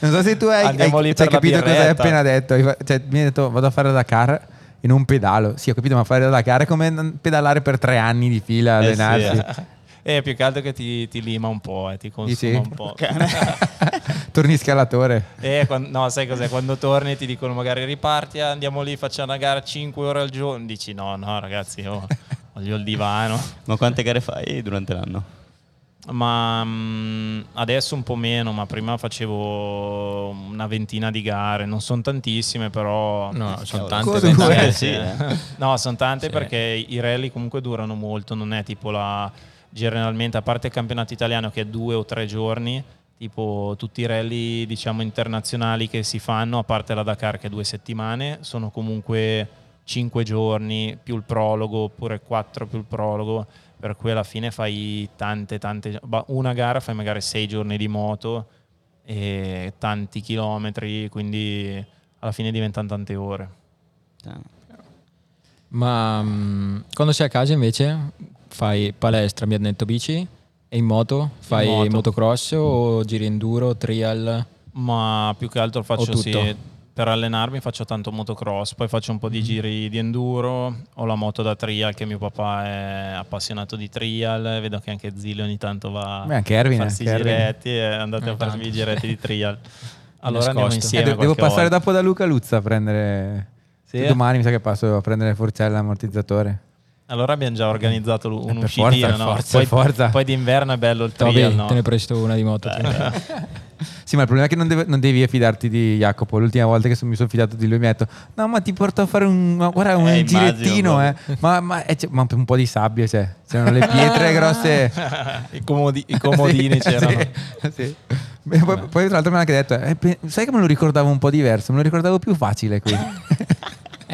Non so se tu hai, Andiamo hai- cioè, capito cosa hai appena detto. Cioè, mi hai detto vado a fare la Dakar e non pedalo. Sì, ho capito, ma fare la Dakar è come pedalare per tre anni di fila, Eh sì, allenarsi. [laughs] Eh, più che altro che ti, ti lima un po', eh, ti consuma Dici? un po'. [laughs] Torni scalatore. Eh, quan- no, sai cos'è? Quando torni ti dicono magari riparti, andiamo lì, facciamo una gara 5 ore al giorno. Dici no, no ragazzi, io voglio il divano. [laughs] Ma quante gare fai durante l'anno? Ma mm, adesso un po' meno, ma prima facevo una ventina di gare, non sono tantissime però... No, sono Cavolo. tante. Vuoi? Eh, Eh, sì, eh. [laughs] No, sono tante Sì. perché i rally comunque durano molto, non è tipo la generalmente, a parte il campionato italiano che è due o tre giorni, tipo tutti i rally diciamo internazionali che si fanno, a parte la Dakar che è due settimane, sono comunque cinque giorni più il prologo oppure quattro più il prologo, per cui alla fine fai tante tante, ba- una gara fai magari sei giorni di moto e tanti chilometri, quindi alla fine diventano tante ore. Ma mm, quando sei a casa invece fai palestra, mi ha detto bici e in moto fai moto. motocross o giri enduro, trial? Ma più che altro faccio sì, per allenarmi faccio tanto motocross, poi faccio un po' di Mm-hmm. giri di enduro, ho la moto da trial che mio papà è appassionato di trial, vedo che anche Zilli ogni tanto va Beh, anche Erwin, a farsi i anche Erwin. giretti e andate a Ogni farvi i giretti di trial. [laughs] Allora andiamo. Eh, insieme. de- devo passare volta. dopo da Luca Luzza a prendere. Sì? Domani mi sa che passo a prendere forcella ammortizzatore. Allora abbiamo già organizzato Eh, per un'uscitina, forza, no? forza, poi, forza. poi d'inverno è bello il Toby, trial, no? te ne presto una di moto. Dai. [laughs] Sì, ma il problema è che non, deve- non devi fidarti di Jacopo. L'ultima volta che mi sono fidato di lui mi ha detto: No, ma ti porto a fare un, ma guarda, un Eh, immagino, girettino. Eh. Ma, ma, eh, c'è- ma un po' di sabbia c'è. C'erano le pietre [laughs] grosse. I, comodi- i comodini [laughs] Sì, c'erano. sì, sì. Beh, poi, poi tra l'altro mi ha anche detto: eh, Sai che me lo ricordavo un po' diverso? Me lo ricordavo più facile qui.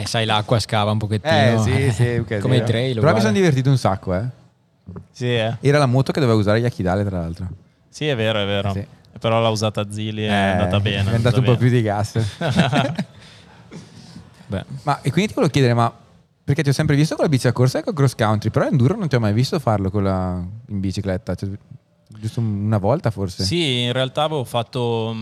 Eh, sai, l'acqua scava un eh, pochettino. sì, sì. un casino. Come i trail. Però mi uguale. sono divertito un sacco. Eh. Sì, eh. Era la moto che doveva usare Yachidale, tra l'altro. Sì, è vero, è vero. Sì. Però l'ha usata Zilli e è Eh, andata bene. È andato un po' più di gas. [laughs] Beh, ma e quindi ti volevo chiedere, ma perché ti ho sempre visto con la bici a corsa e con cross country, però enduro non ti ho mai visto farlo con la, in bicicletta, cioè, giusto una volta forse. Sì, in realtà avevo fatto.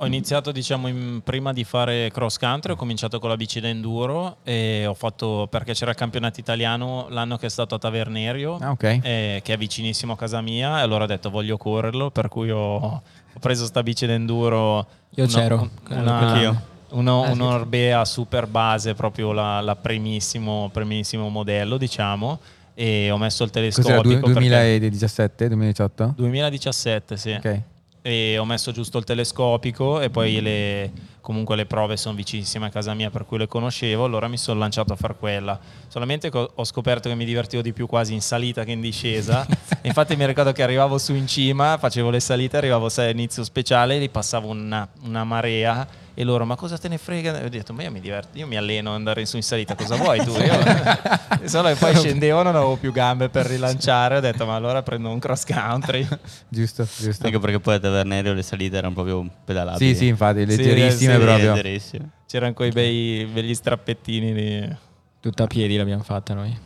Ho iniziato, diciamo, in- prima di fare cross country, ho cominciato con la bici da enduro e ho fatto perché c'era il campionato italiano l'anno che è stato a Tavernerio, Ah, ok. eh, che è vicinissimo a casa mia, e allora ho detto voglio correrlo, per cui ho, ho preso sta bici da enduro. Io c'ero, un- quello- una, anch'io. uno- Eh, sì. un'Orbea super base, proprio la, la primissimo, primissimo modello, diciamo. E ho messo il Cos'era, telescopico. du- perché- 2017, 2018? 2017, sì Ok. E ho messo giusto il telescopico e poi le, comunque le prove sono vicinissime a casa mia per cui le conoscevo allora mi sono lanciato a far quella. Solamente ho- scoperto che mi divertivo di più quasi in salita che in discesa. [laughs] Infatti mi ricordo che arrivavo su in cima facevo le salite arrivavo a inizio speciale e li passavo una, una marea e loro ma cosa te ne frega e ho detto ma io mi diverto io mi alleno ad andare su in salita cosa [laughs] vuoi tu Io- solo che poi [laughs] scendevo non avevo più gambe per rilanciare ho detto ma allora prendo un cross country [laughs] Giusto, giusto. Anche perché poi a Tavernerio le salite erano proprio pedalabili. Sì, sì, infatti, leggerissime sì, proprio. leggerissime. C'erano quei bei, begli strappettini lì. tutta a piedi l'abbiamo fatta noi.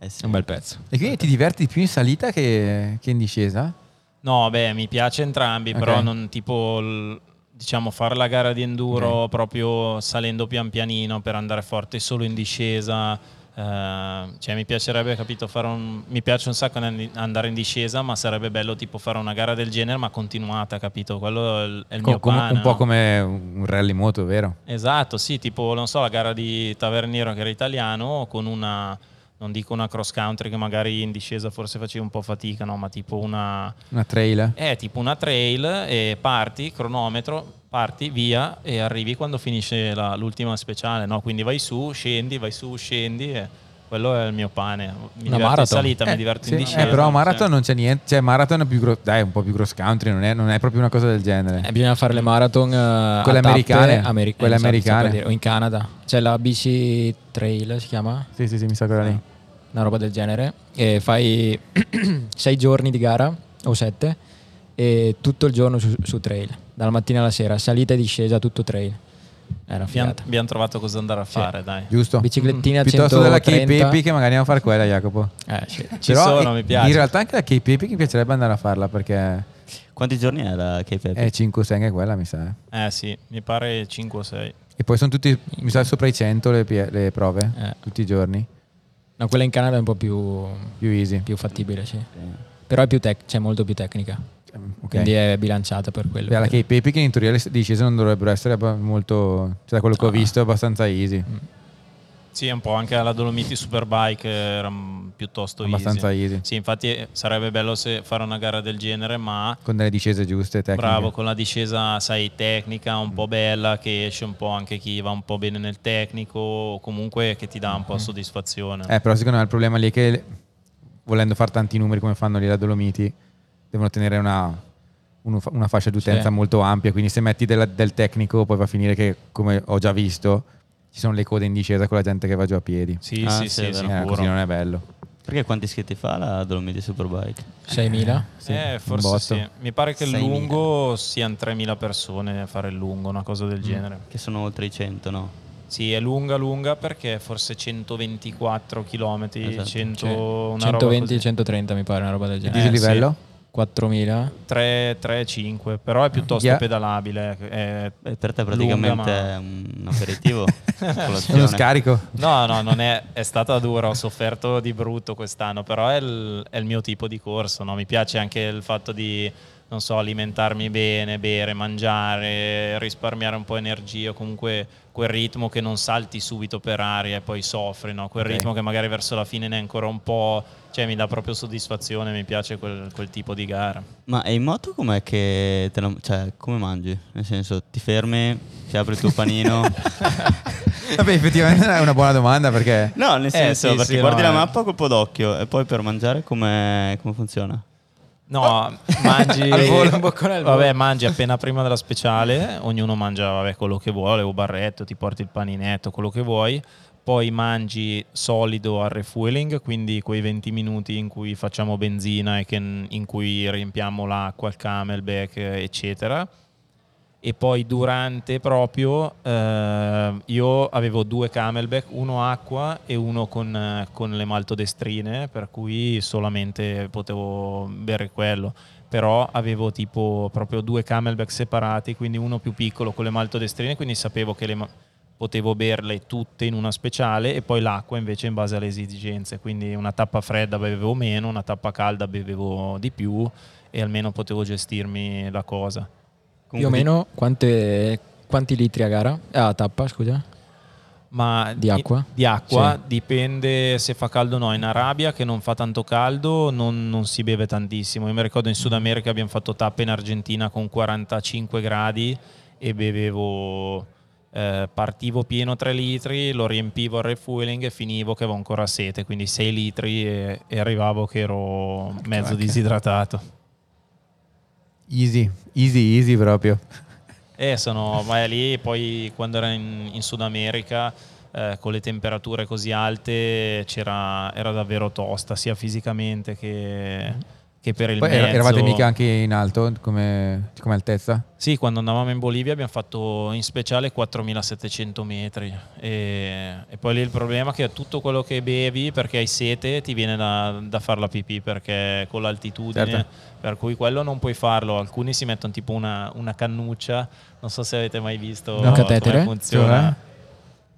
Eh sì. È un bel pezzo. E quindi ti diverti di più in salita che, che in discesa? No, beh, mi piace entrambi, Ok. però non tipo il- diciamo fare la gara di enduro proprio salendo pian pianino per andare forte solo in discesa. eh, cioè mi piacerebbe capito fare un mi piace un sacco and- andare in discesa ma sarebbe bello tipo fare una gara del genere ma continuata capito quello è il, è il Co- mio come- pane un po' no? come un rally moto, vero? Esatto, sì, tipo, non so, la gara di Taverniero che era italiano con una non dico una cross country che magari in discesa forse facevi un po' fatica, no? ma tipo una, Una trail. è tipo una trail e parti, cronometro, parti, via e arrivi quando finisce la- l'ultima speciale, no? Quindi vai su, scendi, vai su, scendi e quello è il mio pane. Mi Una diverto in salita, mi Eh, diverto sì, in discesa. eh, però marathon cioè. non c'è niente. Cioè, marathon è più grosso. Dai, un po' più cross country, non è, non è proprio una cosa del genere. Eh, bisogna fare le marathon eh, Quelle a tappe americane, ameri- quelle esatto, americane. dire, o in Canada. C'è la BC Trail, si chiama? Sì, sì, sì, mi sa quella lì. Una roba del genere. E fai [clears throat] sei giorni di gara o sette e tutto il giorno su, su trail, dalla mattina alla sera, salita e discesa, tutto trail. Una Abbiamo, abbiamo trovato cosa andare a fare, dai. Giusto. Biciclettina a Piuttosto della 130. Cape Epic che magari andiamo a fare quella, Jacopo. Eh, sì. Ci Però, sono, mi piace. In realtà anche la Cape Epic mi piacerebbe andare a farla perché Quanti giorni è la Cape Epic? è 5-6 anche quella, mi sa. eh. Eh sì, mi pare 5 o 6. E poi sono tutti, mi sa, sopra i 100 le, pie- le prove, Eh. tutti i giorni. No, quella in Canada è un po' più, Più easy. più fattibile, sì. Però è più tec- c'è molto più tecnica. Ok. Quindi è bilanciata per quello. Beh, la Cape Epic in teoria le discese non dovrebbero essere molto, cioè da quello che ho Ah. visto è abbastanza easy, Sì, un po' anche alla Dolomiti Superbike era mm, piuttosto abbastanza easy. easy, Sì, infatti eh, sarebbe bello se fare una gara del genere, ma con delle discese giuste, tecniche. bravo, con la discesa, sai, tecnica, un po' bella, che esce un po' anche chi va un po' bene nel tecnico, o comunque che ti dà un po' soddisfazione. Eh, però secondo me il problema lì è che volendo fare tanti numeri come fanno lì la Dolomiti, devono tenere una, una fascia d'utenza Sì. molto ampia, quindi se metti della- del tecnico poi va a finire che, come ho già visto, ci sono le code in discesa con la gente che va giù a piedi. Sì, Ah, sì, sì, sì, è vero. Eh, così non è bello. Perché quanti iscritti fa la Dolomiti Superbike? 6.000? Sì, eh, un forse botto. sì. Mi pare che il 6.000. lungo siano 3.000 persone a fare il lungo, una cosa Mm. del genere. Che sono oltre i 100, no? Sì, è lunga lunga perché forse 124 km, Esatto. 100, Cioè, una 120 130 mi pare una roba del genere. dislivello? 4.000? 3, 3, 5, però è piuttosto Yeah. pedalabile. è- Beh, per te praticamente Lunga, ma- è un aperitivo. [laughs] Uno scarico. No, no, non è, è stata dura, ho sofferto di brutto quest'anno, però è il, è il mio tipo di corso, no? mi piace anche il fatto di, non so, alimentarmi bene, bere, mangiare, risparmiare un po' energia, comunque quel ritmo che non salti subito per aria e poi soffri, no? quel Ok. ritmo che magari verso la fine ne è ancora un po', cioè mi dà proprio soddisfazione, mi piace quel, quel tipo di gara. Ma e in moto com'è che te la- cioè, come mangi? Nel senso, ti fermi, ti apri il tuo panino. [laughs] Vabbè, effettivamente è una buona domanda perché no, nel senso, sì, perché sì, guardi no, la eh. mappa a colpo d'occhio e poi per mangiare come, come funziona? No, mangi boccone [laughs] al Vabbè, mangi appena prima della speciale, ognuno mangia vabbè, quello che vuole, o barretto, ti porti il paninetto, quello che vuoi. Poi mangi solido al refueling, quindi quei 20 minuti in cui facciamo benzina e che- in cui riempiamo l'acqua, il camelback, eccetera. E poi durante proprio eh, io avevo due camelback, uno acqua e uno con, con le maltodestrine, per cui solamente potevo bere quello. Però avevo tipo proprio due camelback separati, quindi uno più piccolo con le maltodestrine, quindi sapevo che ma- potevo berle tutte in una speciale e poi l'acqua invece in base alle esigenze. Quindi una tappa fredda bevevo meno, una tappa calda bevevo di più e almeno potevo gestirmi la cosa. Più o meno quante- quanti litri a gara? Ah, a tappa, scusa. Ma Di acqua? Di acqua Sì. dipende se fa caldo o no. In Arabia, che non fa tanto caldo, non, non si beve tantissimo. Io mi ricordo in Sud America abbiamo fatto tappe in Argentina con 45 gradi e bevevo. eh, partivo pieno 3 litri, lo riempivo al refueling e finivo che avevo ancora sete, quindi 6 litri e, e arrivavo che ero mezzo disidratato. Easy, easy, easy proprio. Eh, sono vai lì, poi quando era in, in Sud America eh, con le temperature così alte c'era, era davvero tosta, sia fisicamente che, che per il Poi mezzo. era- eravate mica anche in alto come, come altezza? Sì, quando andavamo in Bolivia abbiamo fatto in speciale 4700 metri e, e poi lì il problema è che tutto quello che bevi perché hai sete ti viene da, da fare la pipì perché con l'altitudine, Certo. per cui quello non puoi farlo. Alcuni si mettono tipo una, una cannuccia, non so se avete mai visto catetere? come funziona. Cioè?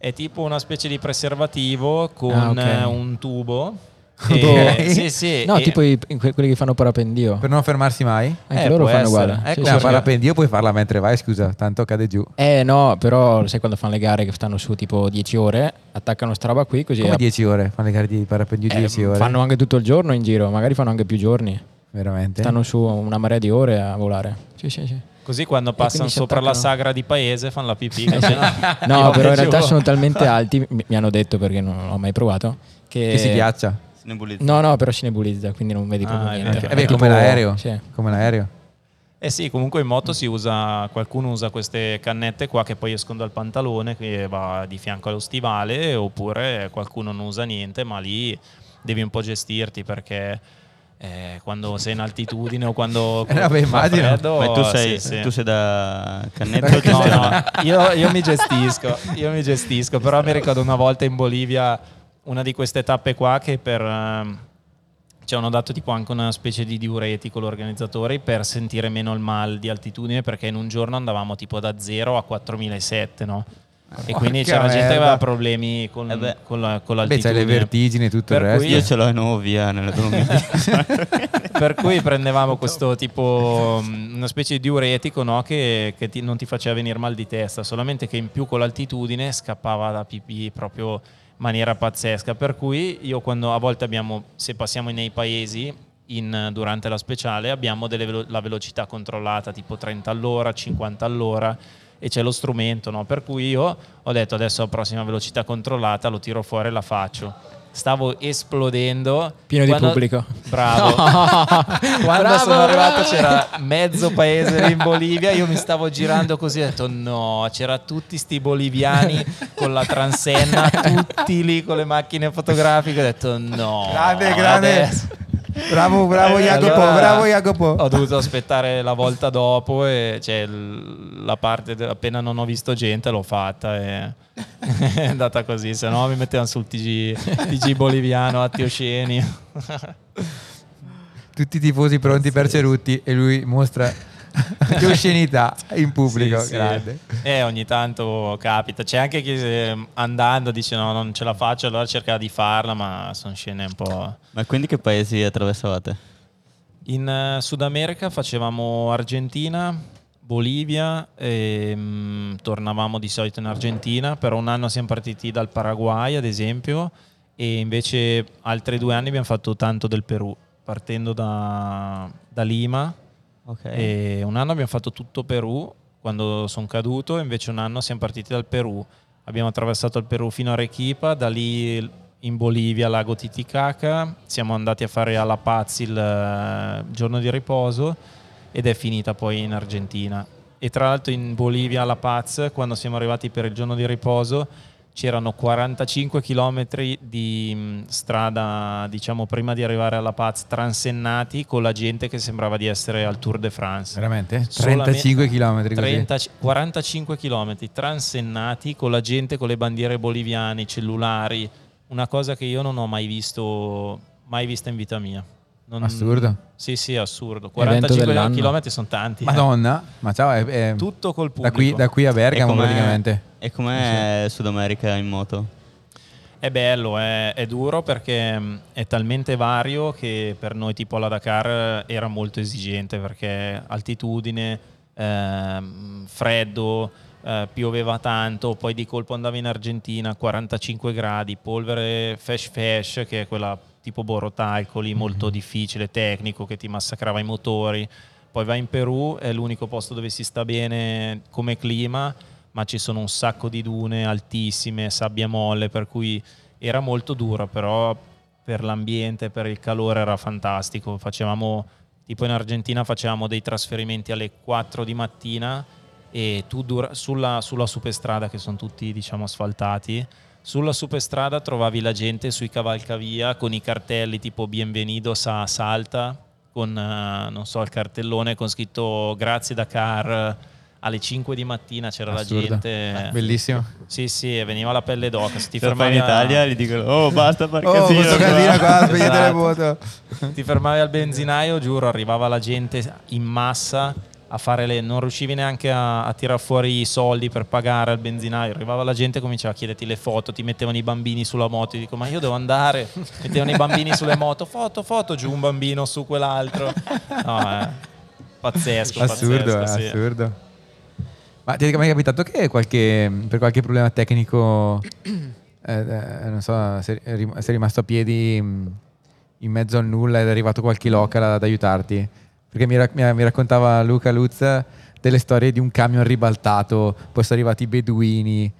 È tipo una specie di preservativo con Ah, ok. eh, un tubo [laughs] E- sì, sì. No, e- tipo i- que- quelli che fanno parapendio. Per non fermarsi mai? Anche Eh, loro fanno essere. uguale. Ecco, Sì, sì. parapendio puoi farla mentre vai, scusa, tanto cade giù. Eh no, però sai quando fanno le gare che stanno su tipo 10 ore, attaccano sta roba qui così Come a- 10 ore? Fanno le gare di parapendio eh, 10 ore? fanno anche tutto il giorno in giro, magari fanno anche più giorni. Veramente? Stanno su una marea di ore a volare. Sì, sì, sì. Così quando passano sopra la sagra di paese fanno la pipì. Eh. No, [laughs] Io però in giù. realtà sono talmente [laughs] alti, mi, mi hanno detto perché non l'ho mai provato, che... Che si ghiaccia? Si nebulizza. No, no, però si nebulizza, quindi non vedi proprio Ah, è niente. vero. Eh È come tipo- l'aereo. Sì. Come l'aereo. Eh sì, comunque in moto si usa, qualcuno usa queste cannette qua che poi escono dal pantalone che va di fianco allo stivale oppure qualcuno non usa niente ma lì devi un po' gestirti perché eh, quando sei in altitudine o quando [laughs] Eh, vabbè, immagino. freddo, Ma tu sei, sì, sì. tu sei da cannetto No, no, io, io mi gestisco, io mi gestisco, però mi ricordo una volta in Bolivia una di queste tappe qua che per... ehm, ci hanno dato tipo anche una specie di diuretico l'organizzatore per sentire meno il mal di altitudine perché in un giorno andavamo tipo da 0 a 4007 no? E quindi c'era gente che merda. aveva problemi con, Eh beh. con, la, con Beh, c'è l'altitudine. le vertigini e tutto il Per resto. cui- Io ce l'ho in nuovo via nelle [laughs] per cui prendevamo questo tipo, mh, una specie di diuretico no? che, che ti- non ti faceva venire mal di testa, solamente che in più con l'altitudine scappava da pipì proprio maniera pazzesca. Per cui io quando a volte abbiamo, se passiamo nei paesi in- durante la speciale, abbiamo velo- la velocità controllata tipo 30 all'ora, 50 all'ora e c'è lo strumento, no? per cui io ho detto adesso la prossima velocità controllata lo tiro fuori e la faccio. Stavo esplodendo. Pieno di Quando- pubblico. Bravo. [laughs] Quando Bravo, sono arrivato bravo. c'era mezzo paese in Bolivia, io mi stavo girando così e ho detto no, c'era tutti sti boliviani con la transenna, tutti lì con le macchine fotografiche, ho detto no. Grande, grande. adesso- Bravo, bravo Eh, Jacopo, allora bravo Jacopo. Ho dovuto aspettare la volta dopo e cioè, la parte de- appena non ho visto gente l'ho fatta e [laughs] è andata così, se no mi mettevano sul TG, TG boliviano, atti osceni. Tutti i tifosi pronti per Cerutti e lui mostra [laughs] che oscenità in pubblico. Sì, sì. Grande. Eh, ogni tanto capita. C'è anche chi eh, andando dice no, non ce la faccio, allora cerca di farla, ma sono scene un po'... Ma quindi che paesi attraversavate? In eh, Sud America facevamo Argentina, Bolivia, e, mm, tornavamo di solito in Argentina, però un anno siamo partiti dal Paraguay ad esempio e invece altri due anni abbiamo fatto tanto del Perù, partendo da, da Lima Ok. e un anno abbiamo fatto tutto Perù quando sono caduto, invece un anno siamo partiti dal Perù. Abbiamo attraversato il Perù fino a Arequipa, da lì in Bolivia, lago Titicaca, siamo andati a fare a La Paz il eh, giorno di riposo ed è finita poi in Argentina. E tra l'altro in Bolivia, a La Paz, quando siamo arrivati per il giorno di riposo, c'erano 45 km di mh, strada, diciamo, prima di arrivare alla Paz, transennati con la gente che sembrava di essere al Tour de France. Veramente? Solamente- 35 km così. 30 45 km transennati con la gente con le bandiere boliviane, i cellulari, una cosa che io non ho mai visto, mai vista in vita mia. Non- Assurdo. Sì, sì, assurdo. Evento 45 dell'anno. km sono tanti. eh. Madonna, ma ciao, è, è- Tutto col da, pubblico. qui, da qui a Bergamo praticamente. E com'è Sud America in moto? È bello, è, è duro perché mh, è talmente vario che per noi tipo alla Dakar eh, era molto esigente perché altitudine, ehm, freddo, eh, pioveva tanto, poi di colpo andavi in Argentina, 45 gradi, polvere fesh fesh che è quella tipo borotalco lì molto difficile, tecnico che ti massacrava i motori. Poi vai in Perù, è l'unico posto dove si sta bene come clima, ma ci sono un sacco di dune altissime, sabbia molle, per cui era molto duro, però per l'ambiente, per il calore era fantastico. Facevamo, tipo in Argentina facevamo dei trasferimenti alle 4 di mattina e tu dura- sulla, sulla superstrada, che sono tutti diciamo asfaltati, sulla superstrada trovavi la gente sui cavalcavia con i cartelli tipo Bienvenidos a Salta, con eh, non so il cartellone con scritto Grazie Dakar. Alle 5 di mattina c'era Assurdo. la gente. Bellissimo. Sì, sì, e veniva la pelle d'oca. Se ti fermavi in a- Italia gli dicono oh basta fare Oh, casino questo qua." casino qua, spegnete le moto. ti fermavi al benzinaio, giuro, arrivava la gente in massa a fare le, non riuscivi neanche a, a tirare fuori i soldi per pagare al benzinaio, arrivava la gente e cominciava a chiederti le foto, ti mettevano i bambini sulla moto, io dico ma io devo andare, [laughs] mettevano i bambini sulle moto, foto, foto, giù un bambino, su quell'altro, no, eh, pazzesco, assurdo, pazzesco, sì. assurdo. Ma ti è mai capitato che qualche, per qualche problema tecnico, [clears throat] eh, eh, non so, sei, rim- sei rimasto a piedi mh, in mezzo al nulla ed è arrivato qualche local ad aiutarti? Perché mi, rac- mi- raccontava Luca Lutz delle storie di un camion ribaltato, poi sono arrivati i beduini,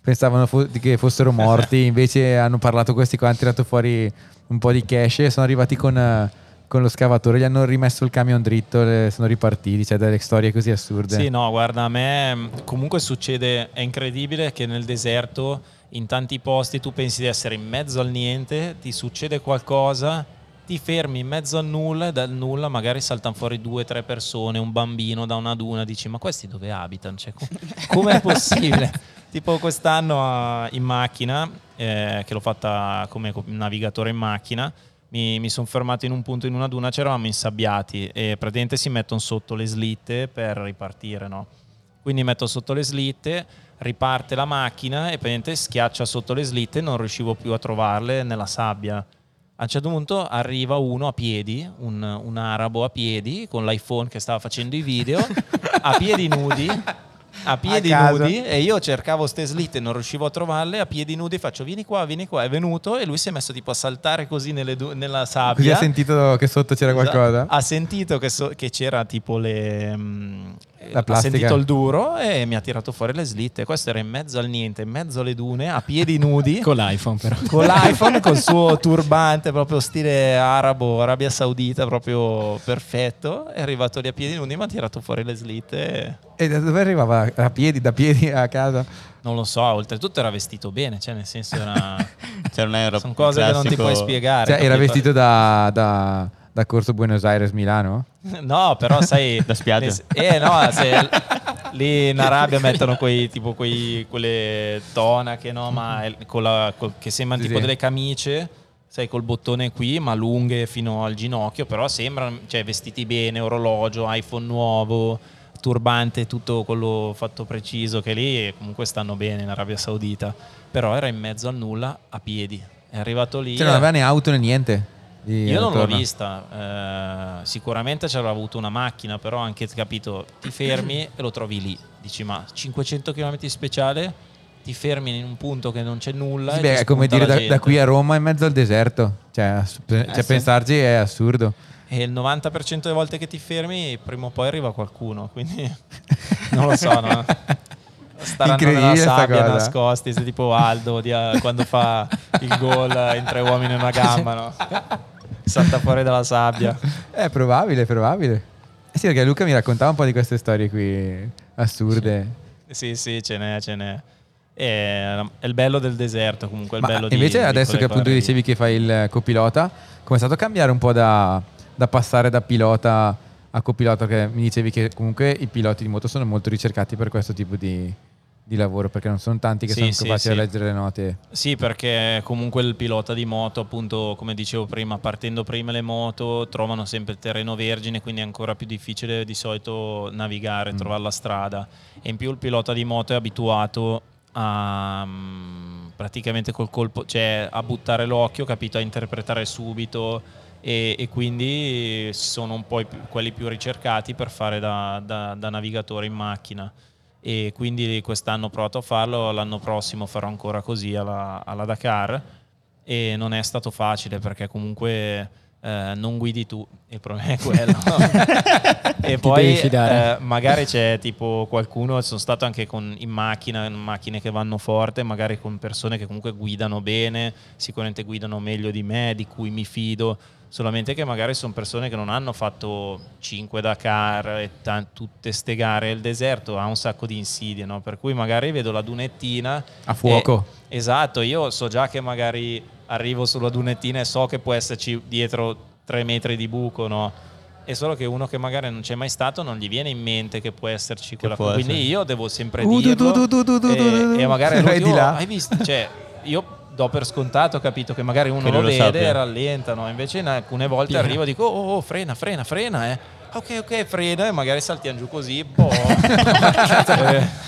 pensavano fo- che fossero morti, [laughs] invece hanno parlato questi qua, hanno tirato fuori un po' di cash e sono arrivati con, eh, con lo scavatore, gli hanno rimesso il camion dritto e sono ripartiti, cioè delle storie così assurde. Sì, no, guarda, a me mh, comunque succede, è incredibile che nel deserto, in tanti posti, tu pensi di essere in mezzo al niente, ti succede qualcosa, ti fermi in mezzo al nulla e dal nulla magari saltano fuori due o tre persone, un bambino da una duna, dici ma questi dove abitano? Cioè, com- [laughs] com'è possibile? tipo quest'anno eh, in macchina, eh, che l'ho fatta come co- navigatore in macchina, mi, mi sono fermato in un punto in una duna, c'eravamo insabbiati e praticamente si mettono sotto le slitte per ripartire, no? Quindi metto sotto le slitte, riparte la macchina e praticamente schiaccia sotto le slitte e non riuscivo più a trovarle nella sabbia. A un certo punto arriva uno a piedi, un, un arabo a piedi, con l'iPhone che stava facendo i video, a piedi nudi, a piedi A nudi, e io cercavo ste slitte e non riuscivo a trovarle, a piedi nudi faccio vieni qua, vieni qua, è venuto e lui si è messo tipo a saltare così nelle du- nella sabbia. Così ha sentito che sotto c'era Esatto. qualcosa? Ha sentito che, so- che c'era tipo le. mm, La ha sentito il duro e mi ha tirato fuori le slitte. Questo era in mezzo al niente, in mezzo alle dune, a piedi nudi. [laughs] Con l'iPhone però. con l'iPhone, col suo turbante proprio stile arabo, Arabia Saudita, proprio perfetto. È arrivato lì a piedi nudi, mi ha tirato fuori le slitte. E da dove arrivava? A piedi, da piedi a casa? Non lo so, oltretutto era vestito bene, cioè nel senso era... [laughs] Cioè, non era sono cose che non ti classico- puoi spiegare. Cioè, era vestito da, da, da Corso Buenos Aires Milano? No, però sai... [laughs] Da spiaggia. Eh no, se, lì in Arabia mettono quei, tipo quei, quelle tonache, no? Ma la- che sembrano Sì, tipo sì. delle camicie, sai, col bottone qui, ma lunghe fino al ginocchio, però sembrano, cioè, vestiti bene, orologio, iPhone nuovo, turbante, tutto quello fatto preciso, che lì comunque stanno bene in Arabia Saudita. Però era in mezzo al nulla, a piedi. È arrivato lì... Cioè, non aveva né auto né niente? Io non l'ho vista, eh, sicuramente c'era avuto una macchina, però anche capito, ti fermi e lo trovi lì. Dici, ma 500 km speciale, ti fermi in un punto che non c'è nulla. Sì, beh, è come dire da, da qui a Roma in mezzo al deserto. Cioè, ass- cioè, sì. pensarci è assurdo. E il 90% delle volte che ti fermi, prima o poi arriva qualcuno, quindi [laughs] non lo so, no? Staranno nella sabbia nascosti, se tipo Aldo di- quando fa il gol in tre uomini e una gamba, no? [laughs] Salta fuori dalla sabbia. È [laughs] probabile, è probabile. Eh sì, perché Luca mi raccontava un po' di queste storie qui assurde. Sì, sì, ce n'è, ce n'è. È, è il bello del deserto comunque, il Ma bello di- invece di adesso quelle che appunto dicevi che fai il copilota, come è stato cambiare un po' da, da passare da pilota a copilota? Che mi dicevi che comunque i piloti di moto sono molto ricercati per questo tipo di, di lavoro, perché non sono tanti che Sì, sono sì, capaci sì. a leggere le note. Sì, perché comunque il pilota di moto, appunto, come dicevo prima, partendo prima le moto, trovano sempre terreno vergine, quindi è ancora più difficile di solito navigare, Mm. trovare la strada. E in più il pilota di moto è abituato a mm, praticamente col colpo, cioè a buttare l'occhio, capito, a interpretare subito e, e quindi sono un po' i quelli più ricercati per fare da, da- da navigatore in macchina e quindi quest'anno ho provato a farlo, l'anno prossimo farò ancora così alla, alla Dakar. E non è stato facile perché comunque eh, non guidi tu, il problema è quello. [laughs] [laughs] e devi poi eh, magari c'è tipo qualcuno, sono stato anche con- in macchina, in macchine che vanno forte, magari con persone che comunque guidano bene, sicuramente guidano meglio di me, di cui mi fido, solamente che magari sono persone che non hanno fatto 5 Dakar e tan- tutte ste gare, il deserto ha un sacco di insidie, no? per cui magari vedo la dunettina A fuoco. e- esatto, io so già che magari arrivo sulla dunettina e so che può esserci dietro 3 metri di buco, no? È solo che uno che magari non c'è mai stato non gli viene in mente che può esserci quella può Quindi io devo sempre dirlo e, magari là. hai visto? Cioè, io do per scontato, capito che magari uno Che lo lo vede sappia. e rallentano, invece in alcune volte Tira. arrivo e dico oh, oh, frena, frena, frena, eh. Ok, ok, frena e magari saltiamo giù così, boh. [laughs]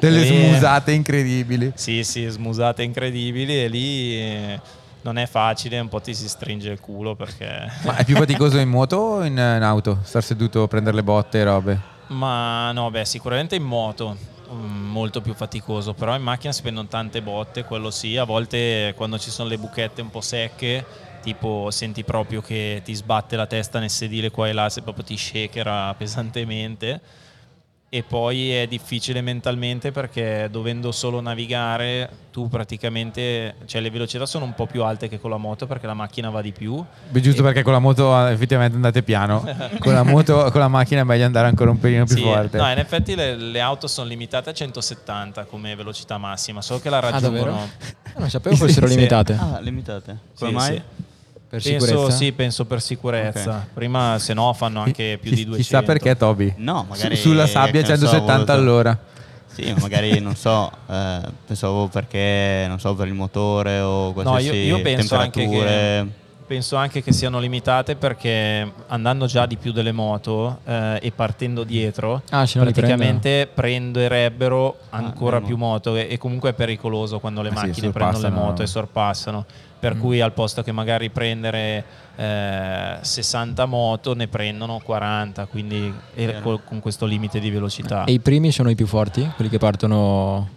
Delle Lì- smusate incredibili. Sì, sì, smusate incredibili e lì eh, non è facile, un po' ti si stringe il culo perché... [laughs] Ma è più faticoso in moto o in, in auto? Star seduto, prendere le botte e robe. Ma no, beh, sicuramente in moto molto più faticoso, però in macchina si prendono tante botte, quello sì, a volte quando ci sono le buchette un po' secche, tipo senti proprio che ti sbatte la testa nel sedile qua e là, se proprio ti shakera pesantemente. E poi è difficile mentalmente perché dovendo solo navigare, tu praticamente, cioè le velocità sono un po' più alte che con la moto perché la macchina va di più. Beh, giusto E- perché con la moto eh, effettivamente andate piano. [laughs] Con la moto, con la macchina è meglio andare ancora un pelino più Sì, forte. No, in effetti le, le auto sono limitate a 170 come velocità massima, solo che la Ah, davvero? raggiungono. Ah, non sapevo fossero [laughs] Sì. limitate. Ah, limitate. Come Sì, mai? sì. Per Penso, sicurezza? sì, penso per sicurezza. Ok. Prima, se no, fanno anche più Chi- di 200. Chissà perché, Toby. No, magari... Su- sulla sabbia che ne so, 170 voluto- all'ora. Sì, ma magari non so, eh, pensavo perché, non so, per il motore o No, qualsiasi io, io penso anche temperature. che penso anche che siano limitate perché andando già di più delle moto eh, e partendo dietro, Ah, no praticamente prenderebbero ancora le più moto e, e comunque è pericoloso quando le Ah, sì, macchine prendono le moto e sorpassano. Per Mm. cui al posto che magari prendere eh, 60 moto ne prendono 40, quindi e Chiaro. col- con questo limite di velocità. E i primi sono i più forti? Quelli che partono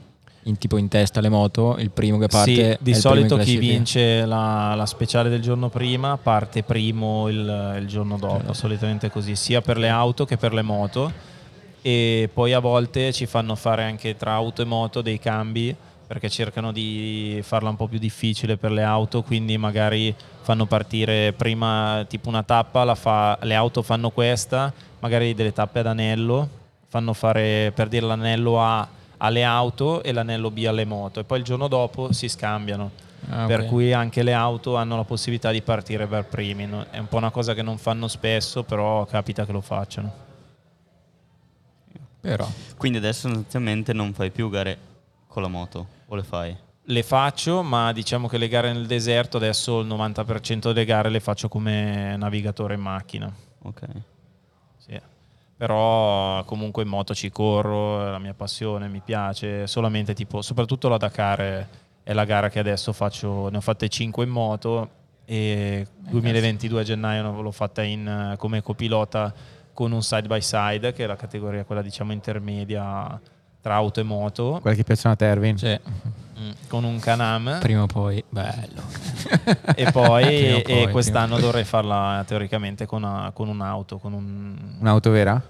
in tipo in testa alle moto? Il primo che parte Sì, di solito chi vince la, la speciale del giorno prima parte primo il, il giorno dopo, Certo. solitamente così, sia per le auto che per le moto. E poi a volte ci fanno fare anche tra auto e moto dei cambi perché cercano di farla un po' più difficile per le auto, quindi magari fanno partire prima tipo una tappa, la fa- le auto fanno questa, magari delle tappe ad anello, fanno fare per dire l'anello A alle auto e l'anello B alle moto e poi il giorno dopo si scambiano. Ah, Per ok. cui anche le auto hanno la possibilità di partire per primi. no? È un po' una cosa che non fanno spesso, però capita che lo facciano. Però Quindi adesso sostanzialmente non fai più gare con la moto, o le fai? Le faccio, ma diciamo che le gare nel deserto adesso il 90% delle gare le faccio come navigatore in macchina. Ok. Sì. Però comunque in moto ci corro, è la mia passione, mi piace, solamente tipo, soprattutto la Dakar è, la gara che adesso faccio, ne ho fatte 5 in moto e 2022 a gennaio l'ho fatta in, eh, come copilota con un side by side, che è la categoria quella diciamo intermedia tra auto e moto, Quelle che piacciono a Tervin. cioè, mm, con un Canam prima o poi, bello. [laughs] e poi, [laughs] e poi, quest'anno dovrei farla teoricamente con, una- con un'auto, con un, Un'auto vera?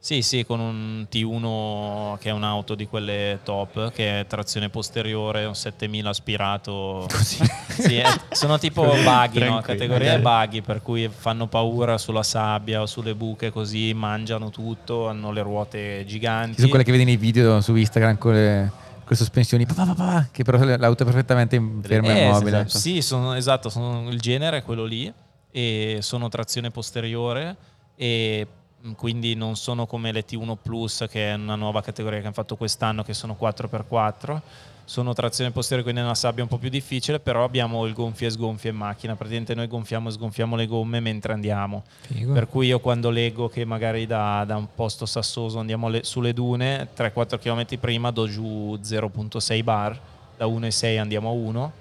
Sì, sì, con un T1 che è un'auto di quelle top, che è trazione posteriore, un 7000 aspirato. [laughs] Così. Sì, è- sono tipo buggy, no? Categoria buggy, per cui fanno paura sulla sabbia o sulle buche, così mangiano tutto, hanno le ruote Ci giganti. sono quelle che vedi nei video su Instagram con le, con sospensioni, pa, pa, pa, che però l'auto è perfettamente ferma e Eh, immobile. esatto. Sì, sono, esatto, sono- il genere è quello lì e sono trazione posteriore e quindi non sono come le T1 Plus che è una nuova categoria che hanno fatto quest'anno che sono 4x4 sono trazione posteriore quindi nella sabbia è un po' più difficile però abbiamo il gonfia e sgonfia in macchina. Praticamente noi gonfiamo e sgonfiamo le gomme mentre andiamo. Figo. per cui io quando leggo che magari da, da un posto sassoso andiamo le- sulle dune 3-4 km prima do giù 0.6 bar da 1,6 andiamo a 1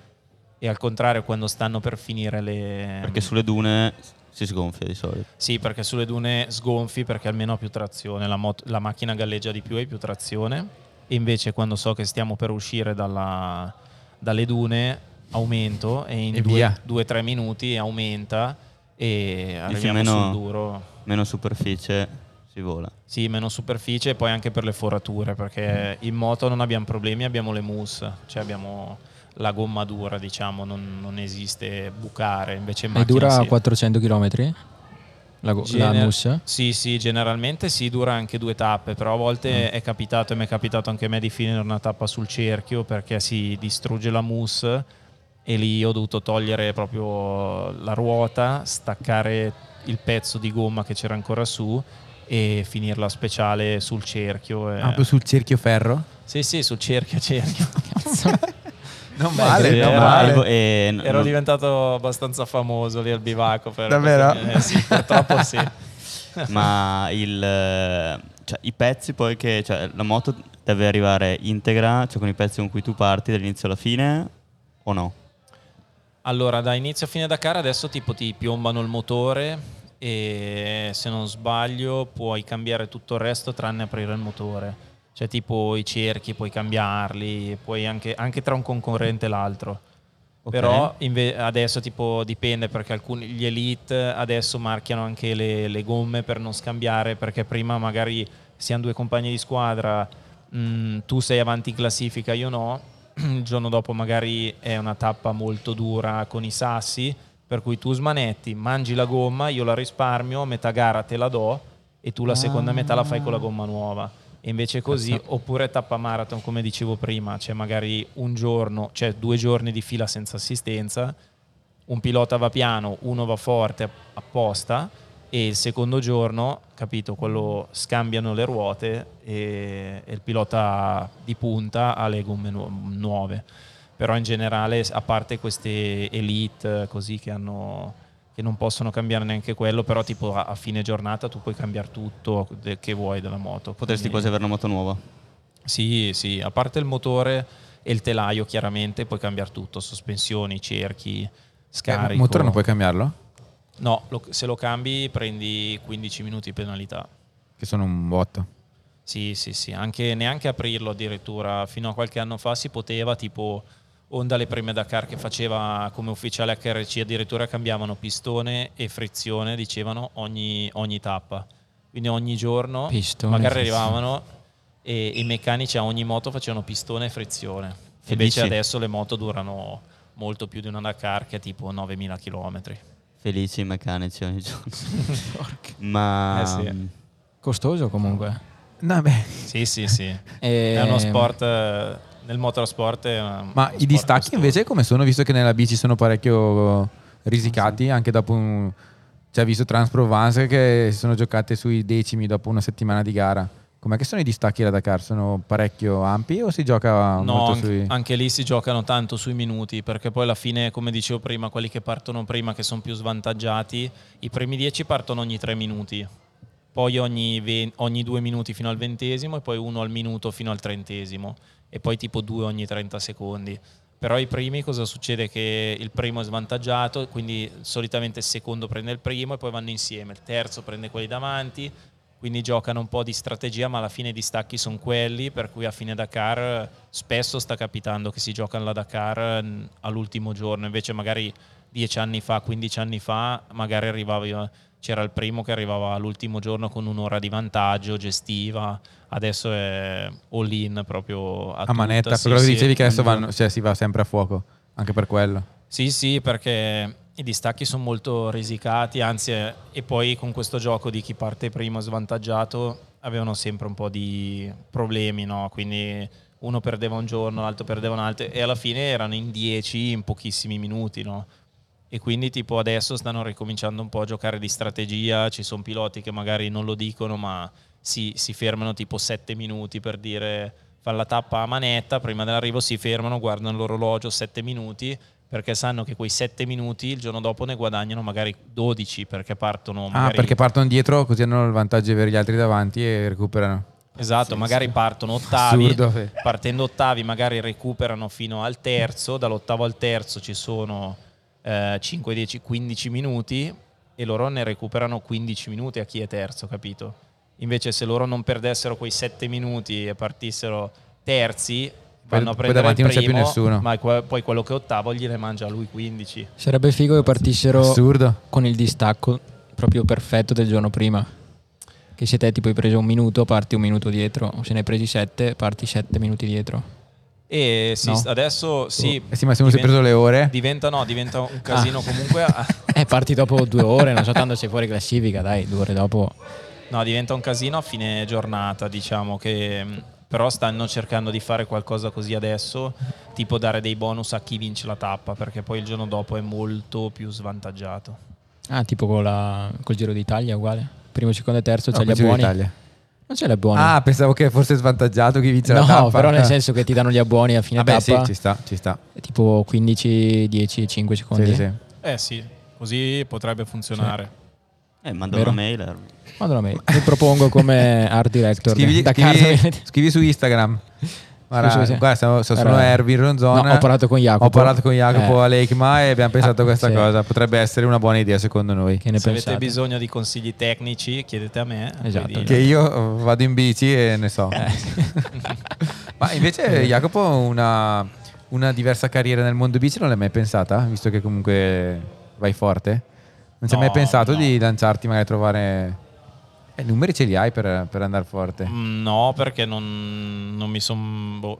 e al contrario quando stanno per finire le Perché sulle dune si sgonfia di solito. sì perché sulle dune sgonfi perché almeno ha più trazione la, mot- la macchina galleggia di più e più trazione e invece quando so che stiamo per uscire dalla- dalle dune aumento e in E via. 2-3 minuti aumenta e Dici arriviamo meno- sul duro Meno superficie si vola. Sì, meno superficie e poi anche per le forature, perché in moto non abbiamo problemi, abbiamo le mousse, cioè abbiamo la gomma dura, diciamo, non, non esiste bucare, invece in E dura sì. 400 km? La, go- la Gener- mousse? Sì, sì, generalmente sì, dura anche due tappe, però a volte è capitato e mi è capitato anche a me di finire una tappa sul cerchio perché si distrugge la mousse e lì ho dovuto togliere proprio la ruota, staccare il pezzo di gomma che c'era ancora su e finirla speciale sul cerchio. e- Ah, proprio sul cerchio ferro? Sì, sì, sul cerchio, cerchio. [laughs] Non Beh, male, sì, non era- male. E n- Ero non- diventato abbastanza famoso lì al bivacco. Per Davvero? Eh, sì, purtroppo sì. [laughs] ma il, eh, cioè, i pezzi poi che cioè, la moto deve arrivare integra, cioè con i pezzi con cui tu parti dall'inizio alla fine o no? Allora, da inizio a fine Dakar adesso tipo ti piombano il motore e se non sbaglio puoi cambiare tutto il resto tranne aprire il motore. Cioè tipo i cerchi puoi cambiarli, puoi anche, anche tra un concorrente e l'altro. Ok. Però inve- adesso tipo dipende perché alcuni gli elite adesso marchiano anche le, le gomme per non scambiare perché prima magari siamo due compagni di squadra, mh, tu sei avanti in classifica, io no, il giorno dopo magari è una tappa molto dura con i sassi, per cui tu smanetti, mangi la gomma, io la risparmio, metà gara te la do e tu la seconda metà la fai con la gomma nuova. E invece così, oppure tappa marathon, come dicevo prima, c'è magari un giorno, cioè due giorni di fila senza assistenza, un pilota va piano, uno va forte apposta e il secondo giorno, capito, quello scambiano le ruote e, e il pilota di punta ha le gomme nu- nuove. Però in generale, a parte queste elite eh, così che hanno che non possono cambiare neanche quello, però tipo a, a fine giornata tu puoi cambiare tutto de- che vuoi della moto. Potresti Quindi- quasi avere una moto nuova. sì, sì, a parte il motore e il telaio chiaramente puoi cambiare tutto, sospensioni, cerchi, Eh, scarico. Il motore non puoi cambiarlo? No, lo- se lo cambi prendi 15 minuti di penalità. Che sono un botto. Sì, sì, sì, anche, neanche aprirlo addirittura. Fino a qualche anno fa si poteva, tipo Honda le prime Dakar che faceva come ufficiale HRC, addirittura cambiavano pistone e frizione, dicevano, ogni, ogni tappa. Quindi ogni giorno Pistone, magari frizione. arrivavano e i meccanici a ogni moto facevano pistone e frizione. Felici. Invece adesso le moto durano molto più di una Dakar che è tipo 9000 km. Felici i meccanici ogni giorno. [laughs] Ma Eh sì. mm, Costoso comunque. No, beh. Sì, sì, sì. E- È uno sport, eh, nel motorsport una- Ma i distacchi costoso. invece come sono? Visto che nella bici sono parecchio risicati, anche dopo un... Cioè, visto Trans-Provence che si sono giocate sui decimi dopo una settimana di gara. Com'è che sono i distacchi da Dakar? Sono parecchio ampi o si gioca No, anche, sui... anche lì si giocano tanto sui minuti, perché poi alla fine, come dicevo prima, quelli che partono prima, che sono più svantaggiati, i primi 10 partono ogni 3 minuti, poi ogni, ve- ogni 2 minuti fino al ventesimo e poi uno al minuto fino al trentesimo e poi tipo 2 ogni 30 secondi. Però i primi cosa succede? Che il primo è svantaggiato, quindi solitamente il secondo prende il primo e poi vanno insieme, il terzo prende quelli davanti, quindi giocano un po' di strategia, ma alla fine i distacchi sono quelli, per cui a fine Dakar spesso sta capitando che si giocano la Dakar eh, all'ultimo giorno, invece magari 10 anni fa, 15 anni fa, magari arrivava, c'era il primo che arrivava all'ultimo giorno con un'ora di vantaggio, gestiva, adesso è all in proprio a, a manetta? sì, quello che sì, dicevi che adesso vanno, cioè, si va sempre a fuoco, anche per quello. sì, sì, perché i distacchi sono molto risicati, anzi, eh, e poi con questo gioco di chi parte primo svantaggiato avevano sempre un po' di problemi, no? Quindi uno perdeva un giorno, l'altro perdeva un altro, e alla fine erano in 10 in pochissimi minuti, no? E quindi tipo adesso stanno ricominciando un po' a giocare di strategia, ci sono piloti che magari non lo dicono, ma si, si fermano tipo 7 minuti per dire fanno la tappa a manetta, prima dell'arrivo si fermano, guardano l'orologio 7 minuti, perché sanno che quei 7 minuti il giorno dopo ne guadagnano magari 12 perché partono Ah, perché partono dietro così hanno il vantaggio di avere gli altri davanti e recuperano. Esatto, magari partono ottavi, Assurdo, sì. partendo ottavi magari recuperano fino al terzo, dall'ottavo al terzo ci sono eh, 5, 10, 15 minuti e loro ne recuperano 15 minuti a chi è terzo, capito? Invece se loro non perdessero quei 7 minuti e partissero terzi, Poi- vanno a poi prendere davanti il non c'è più primo, nessuno. ma poi quello che è ottavo gliene mangia a lui 15. Sarebbe figo che partissero Assurdo. con il distacco proprio perfetto del giorno prima. Che se te tipo hai preso un minuto, parti un minuto dietro, o se ne hai presi sette, parti sette minuti dietro. E sì, No? adesso sì, Eh sì, ma se uno si è diventa- preso le ore... Diventa, no, diventa Ah. un casino comunque. a- [laughs] Eh, parti dopo due ore, non so tanto sei fuori classifica, dai, due ore dopo. No, diventa un casino a fine giornata, diciamo che mh, però stanno cercando di fare qualcosa così adesso, tipo dare dei bonus a chi vince la tappa, perché poi il giorno dopo è molto più svantaggiato. Ah, tipo con la- col Giro d'Italia uguale. Primo, secondo e terzo No, c'è gli abboni. Non c'è le buone. Ah, pensavo che fosse svantaggiato chi vince la tappa. no, però nel senso che ti danno gli abboni a fine Vabbè, sì, tappa. ci sta, ci sta. Tipo 15, 10, 5 secondi. Sì, sì. Eh sì, così potrebbe funzionare. Eh, manda Vero. una mail. eh. Mandalo a me. Mi propongo come art director Scrivi, da scrivi- scrivi su Instagram. Guarda, Sì, sì, sì. guarda, sono, sono Erwin Ronzona. No, ho parlato con Jacopo. Ho parlato con Jacopo Eh. a Leikma e abbiamo pensato a Ah, questa sì. cosa. Potrebbe essere una buona idea secondo noi. Che ne Se pensate? avete bisogno di consigli tecnici, chiedete a me. Esatto. poi Che io vado in bici e ne so. [laughs] Ma invece Jacopo una, una diversa carriera nel mondo bici non l'hai mai pensata? Visto che comunque vai forte? Non ci hai No, mai pensato no. di lanciarti magari a trovare... Eh, numeri ce li hai per, per andare forte. Mm, No, perché non, non mi sono.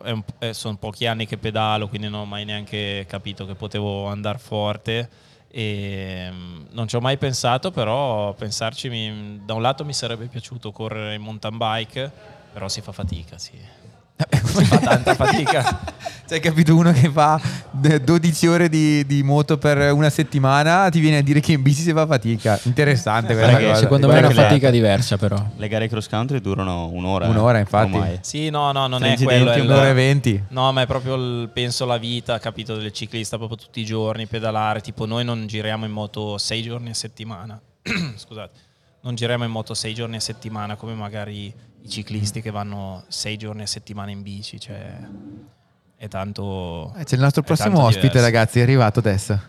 sono pochi anni che pedalo, quindi non ho mai neanche capito che potevo andare forte. E mm, non ci ho mai pensato, però pensarci mi- da un lato mi sarebbe piaciuto correre in mountain bike, però si fa fatica, sì. Fa tanta fatica. [laughs] Cioè, hai capito uno che fa d- 12 ore di, di moto per una settimana, ti viene a dire che in bici si fa fatica. Interessante questa Guarda che cosa. Secondo me è una che le- fatica diversa però. Le gare cross country durano un'ora. Un'ora, eh, infatti. ormai. Sì, no, no, non Tre è quello. È Un'ora e venti. No, ma è proprio il- penso la vita, capito, del ciclista, proprio tutti i giorni pedalare. Tipo, noi non giriamo in moto sei giorni a settimana. [clears throat] Scusate, non giriamo in moto sei giorni a settimana come magari i ciclisti che vanno sei giorni a settimana in bici. Cioè, è tanto. Eh, C'è il nostro prossimo ospite, diverso. ragazzi, è arrivato adesso.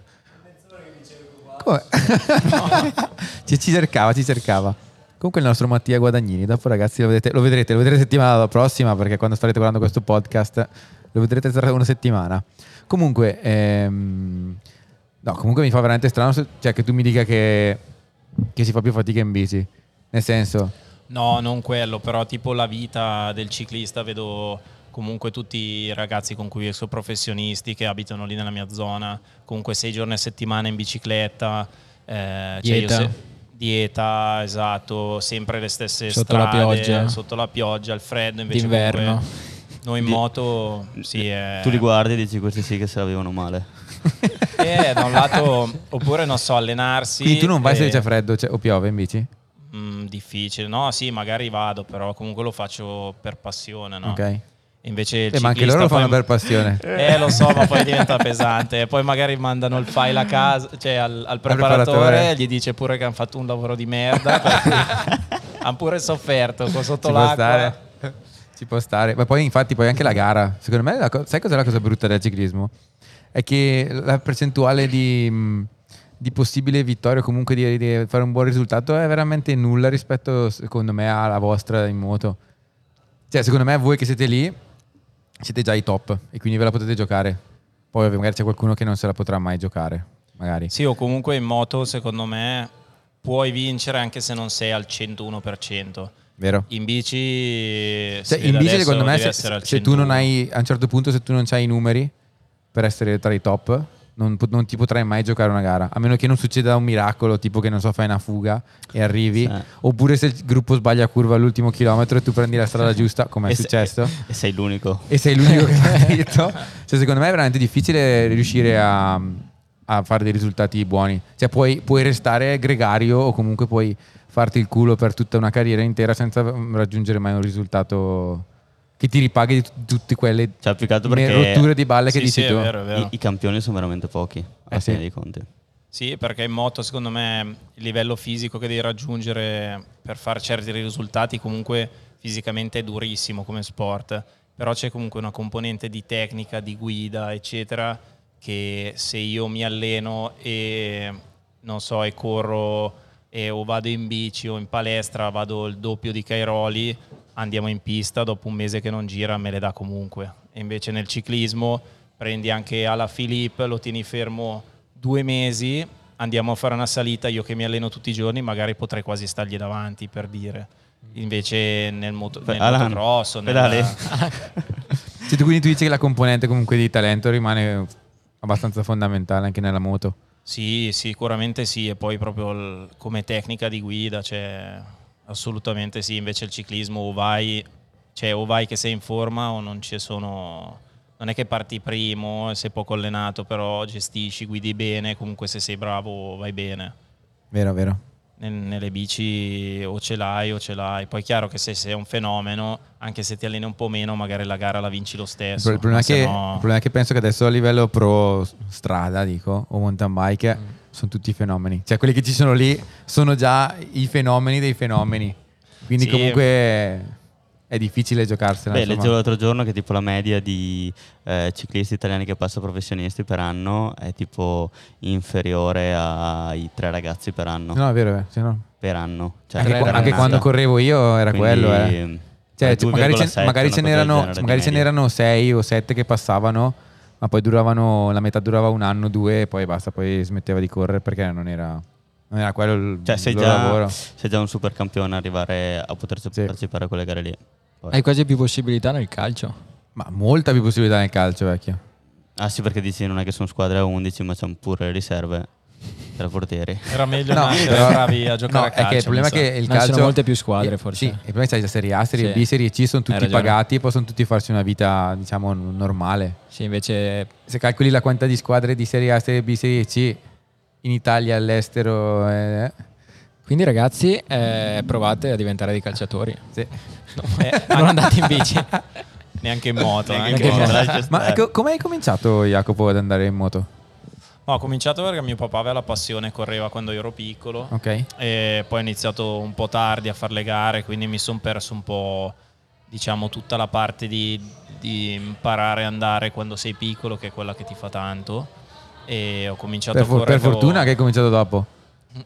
Come? [laughs] ci, ci cercava, ci cercava. Comunque il nostro Mattia Guadagnini, dopo ragazzi lo vedete, lo vedrete, lo vedrete settimana prossima perché quando starete guardando questo podcast lo vedrete tra una settimana. Comunque, ehm, no, comunque mi fa veramente strano se- cioè, che tu mi dica che, che si fa più fatica in bici. Nel senso, No, non quello, però tipo la vita del ciclista vedo comunque tutti i ragazzi con cui sono professionisti che abitano lì nella mia zona, comunque sei giorni a settimana in bicicletta, eh, cioè io Dieta. se- dieta, esatto, sempre le stesse Sotto la strade, pioggia. sotto la pioggia, il freddo, invece D'inverno. comunque noi in Di- moto sì, è... Tu li guardi e dici questi sì che se la vivono male. [laughs] Eh, da un lato, oppure non so, allenarsi. quindi tu non vai se e- c'è freddo cioè, o piove in bici? Difficile, no, sì, magari vado, però comunque lo faccio per passione, no? Ok. Invece Eh, ma anche loro lo fanno poi- per passione. [laughs] Eh, lo so, ma poi diventa pesante. Poi magari mandano il file a casa, cioè al, al preparatore, preparatore. gli dice pure che hanno fatto un lavoro di merda. [laughs] hanno pure sofferto sotto Ci può l'acqua. stare. Ci può stare. Ma poi infatti poi anche la gara. Secondo me, co- sai cos'è la cosa brutta del ciclismo? È che la percentuale di, di possibile vittoria o comunque di, di fare un buon risultato è veramente nulla rispetto, secondo me, alla vostra in moto. Cioè, secondo me voi che siete lì siete già i top e quindi ve la potete giocare. Poi magari c'è qualcuno che non se la potrà mai giocare. Magari. Sì, o comunque in moto, secondo me, puoi vincere anche se non sei al 101%. Vero? In bici, Cioè, in bici, secondo me, se, se tu non 101. hai a un certo punto, se tu non hai i numeri per essere tra i top, non, non ti potrai mai giocare una gara. A meno che non succeda un miracolo, tipo che non so, fai una fuga e arrivi, Sì. oppure se il gruppo sbaglia curva all'ultimo chilometro e tu prendi la strada [laughs] giusta, come è se- successo. E sei l'unico. E sei l'unico che l'ha [laughs] detto. Cioè, secondo me è veramente difficile riuscire a, a fare dei risultati buoni. Cioè, puoi, puoi restare gregario o comunque puoi farti il culo per tutta una carriera intera senza mm, raggiungere mai un risultato che ti ripaghi di tutte quelle Cioè, che rotture di balle che Sì, dici sì, tu. è vero, è vero. I, i campioni sono veramente pochi. Eh, a sì. fine dei conti. Sì, perché in moto secondo me il livello fisico che devi raggiungere per fare certi risultati comunque fisicamente è durissimo come sport, però c'è comunque una componente di tecnica, di guida, eccetera, che se io mi alleno e non so, e corro e o vado in bici o in palestra, vado il doppio di Cairoli, andiamo in pista, dopo un mese che non gira me le dà comunque. E invece nel ciclismo prendi anche alla Philippe, lo tieni fermo due mesi, andiamo a fare una salita, io che mi alleno tutti i giorni magari potrei quasi stargli davanti per dire. Invece nel, moto, nel Alan, motocross o nel- pedali. Cioè, [laughs] tu quindi tu dici che la componente comunque di talento rimane abbastanza fondamentale anche nella moto. Sì, sicuramente sì, e poi proprio il- come tecnica di guida, cioè, assolutamente sì, invece il ciclismo o vai, cioè, o vai che sei in forma o non ci sono, non è che parti primo, sei poco allenato, però gestisci, guidi bene, comunque se sei bravo vai bene. Vero, vero. nel- nelle bici o ce l'hai o ce l'hai. Poi è chiaro che se sei un fenomeno, anche se ti alleni un po' meno, magari la gara la vinci lo stesso. il problema, ma è che, no- il problema è che penso che adesso a livello pro strada, dico, o mountain bike, Mm. Sono tutti fenomeni. Cioè quelli che ci sono lì sono già i fenomeni dei fenomeni. Quindi Sì. comunque è difficile giocarsela. Beh, insomma. leggevo l'altro giorno che tipo la media di eh, ciclisti italiani che passa professionisti per anno è tipo inferiore ai tre ragazzi per anno. No, è vero, è- sì, no. Per anno. Cioè, anche, per anche quando correvo io era Quindi, quello. Eh. Cioè, magari, ce, 2,7, magari ce n'erano, magari ce n'erano sei o sette che passavano, ma poi duravano, la metà durava un anno, due, e poi basta, poi smetteva di correre perché non era, non era quello il, Cioè, sei loro lavoro. già, sei già un super campione arrivare a poter Sì. partecipare a quelle gare lì. Poi- Hai quasi più possibilità nel calcio. Ma molta più possibilità nel calcio, vecchio. Ah sì, perché dici non è che sono squadre a 11, ma c'hanno pure le riserve per i portieri. Era meglio [laughs] No, nascere però- bravi a giocare no, a calcio. è che il problema è che il No, ci calcio sono molte più squadre, Eh, forse. Sì, il problema è che c'hai la Serie A, Serie Sì. B, Serie C, sono tutti pagati e possono tutti farsi una vita, diciamo, normale. Sì, invece Se calcoli la quantità di squadre di Serie A, Serie B, Serie C in Italia, all'estero, eh, Quindi ragazzi, eh, provate a diventare dei calciatori. sì. Eh, non andate in bici. [laughs] Neanche in moto. Neanche anche in moto, moto. lascia Ma co- come hai cominciato, Jacopo, ad andare in moto? No, ho cominciato perché mio papà aveva la passione, correva quando io ero piccolo. Ok. E poi ho iniziato un po' tardi a fare le gare, quindi mi sono perso un po', diciamo, tutta la parte di, di imparare a andare quando sei piccolo, che è quella che ti fa tanto. E ho cominciato Per, a correre. per fortuna che hai cominciato dopo.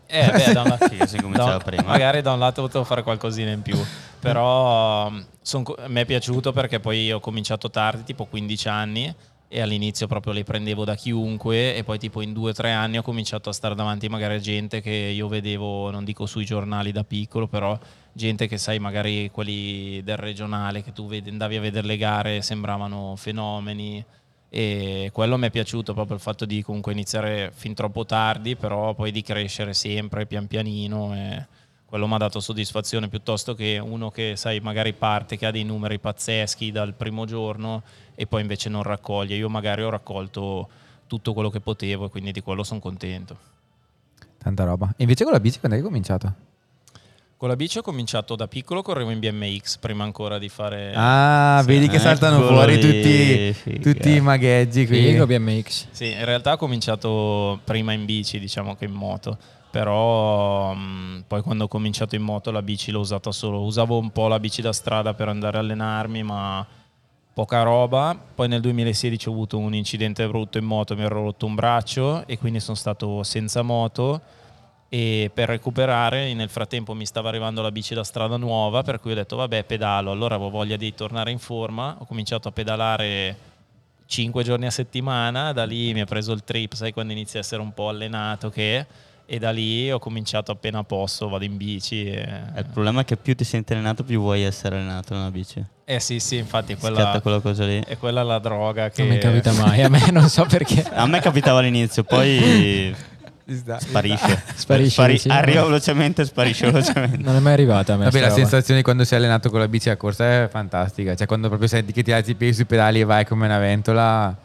Eh, beh, da un lato, [laughs] Sì, si cominciava da- prima. Magari da un lato potevo fare qualcosina in più, però um, son mi è piaciuto perché poi ho cominciato tardi, tipo 15 anni, e all'inizio proprio le prendevo da chiunque e poi tipo in due o tre anni ho cominciato a stare davanti magari a gente che io vedevo, non dico sui giornali da piccolo, però gente che sai magari quelli del regionale che tu andavi a vedere le gare sembravano fenomeni e quello mi è piaciuto proprio il fatto di comunque iniziare fin troppo tardi però poi di crescere sempre pian pianino e quello mi ha dato soddisfazione piuttosto che uno che sai magari parte che ha dei numeri pazzeschi dal primo giorno e poi invece non raccoglie io magari ho raccolto tutto quello che potevo e quindi di quello sono contento Tanta roba. E invece con la bici quando hai cominciato? con la bici ho cominciato da piccolo correvo in BMX prima ancora di fare Ah, sì. vedi che saltano Eccolo fuori tutti, tutti i magheggi qui. Figo BMX. Sì, in realtà ho cominciato prima in bici, diciamo che in moto, però mh, poi quando ho cominciato in moto la bici l'ho usata solo, usavo un po' la bici da strada per andare a allenarmi, ma poca roba. Poi nel 2016 ho avuto un incidente brutto in moto, mi ero rotto un braccio e quindi sono stato senza moto. E per recuperare nel frattempo mi stava arrivando la bici da strada nuova per cui ho detto vabbè pedalo. Allora avevo voglia di tornare in forma. Ho cominciato a pedalare 5 giorni a settimana. Da lì mi ha preso il trip sai quando inizi a essere un po' allenato che e da lì ho cominciato appena posso vado in bici e... Il problema è che più ti senti allenato, più vuoi essere allenato nella bici. eh sì sì infatti quella, quella cosa lì. è quella la droga che Non mi capita mai, a me [laughs] non so perché. A me capitava all'inizio, poi [laughs] sparisce. Sparisce, Spari- sì, arriva no? velocemente e sparisce [laughs] velocemente. Non è mai arrivata a me. Vabbè, la roba. sensazione di quando sei allenato con la bici a corsa è fantastica. Cioè, quando proprio senti che ti alzi i piedi sui pedali e vai come una ventola.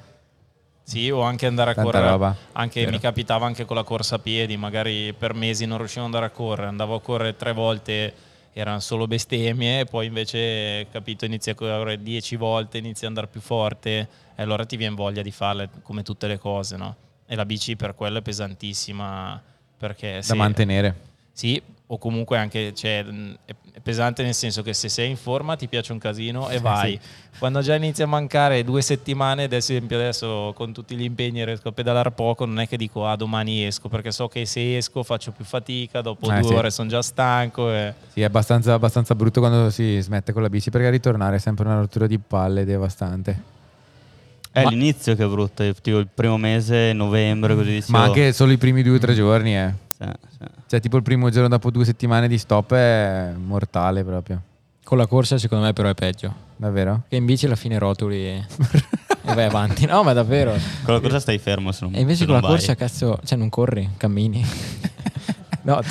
Sì, o anche andare a Tanta correre. roba. Anche Vero. mi capitava anche con la corsa a piedi, magari per mesi non riuscivo ad andare a correre, andavo a correre tre volte, erano solo bestemmie, e poi invece, capito, inizi a correre dieci volte, inizi ad andare più forte, e allora ti viene voglia di farle come tutte le cose, no? E la bici per quello è pesantissima, perché da se- mantenere. sì, o comunque anche cioè, mh, è pesante nel senso che se sei in forma ti piace un casino e vai. Quando già inizi a mancare due settimane, ad esempio adesso con tutti gli impegni riesco a pedalare poco, non è che dico ah domani esco, perché so che se esco faccio più fatica, dopo Eh, due sì. ore sono già stanco. E... Sì, è abbastanza, abbastanza brutto quando si smette con la bici perché ritornare è sempre una rottura di palle devastante. È Ma- l'inizio che è brutto, tipo il primo mese, novembre, così dicevo. Ma anche solo i primi due o tre giorni, eh. Sì, sì. Cioè, tipo il primo giorno dopo due settimane di stop è mortale proprio. Con la corsa secondo me però è peggio. Davvero? Che in bici alla fine rotoli e, e vai avanti. No, ma davvero. Con la corsa stai fermo se non E invece se con la vai. corsa, cazzo, cioè non corri, cammini. [laughs] no,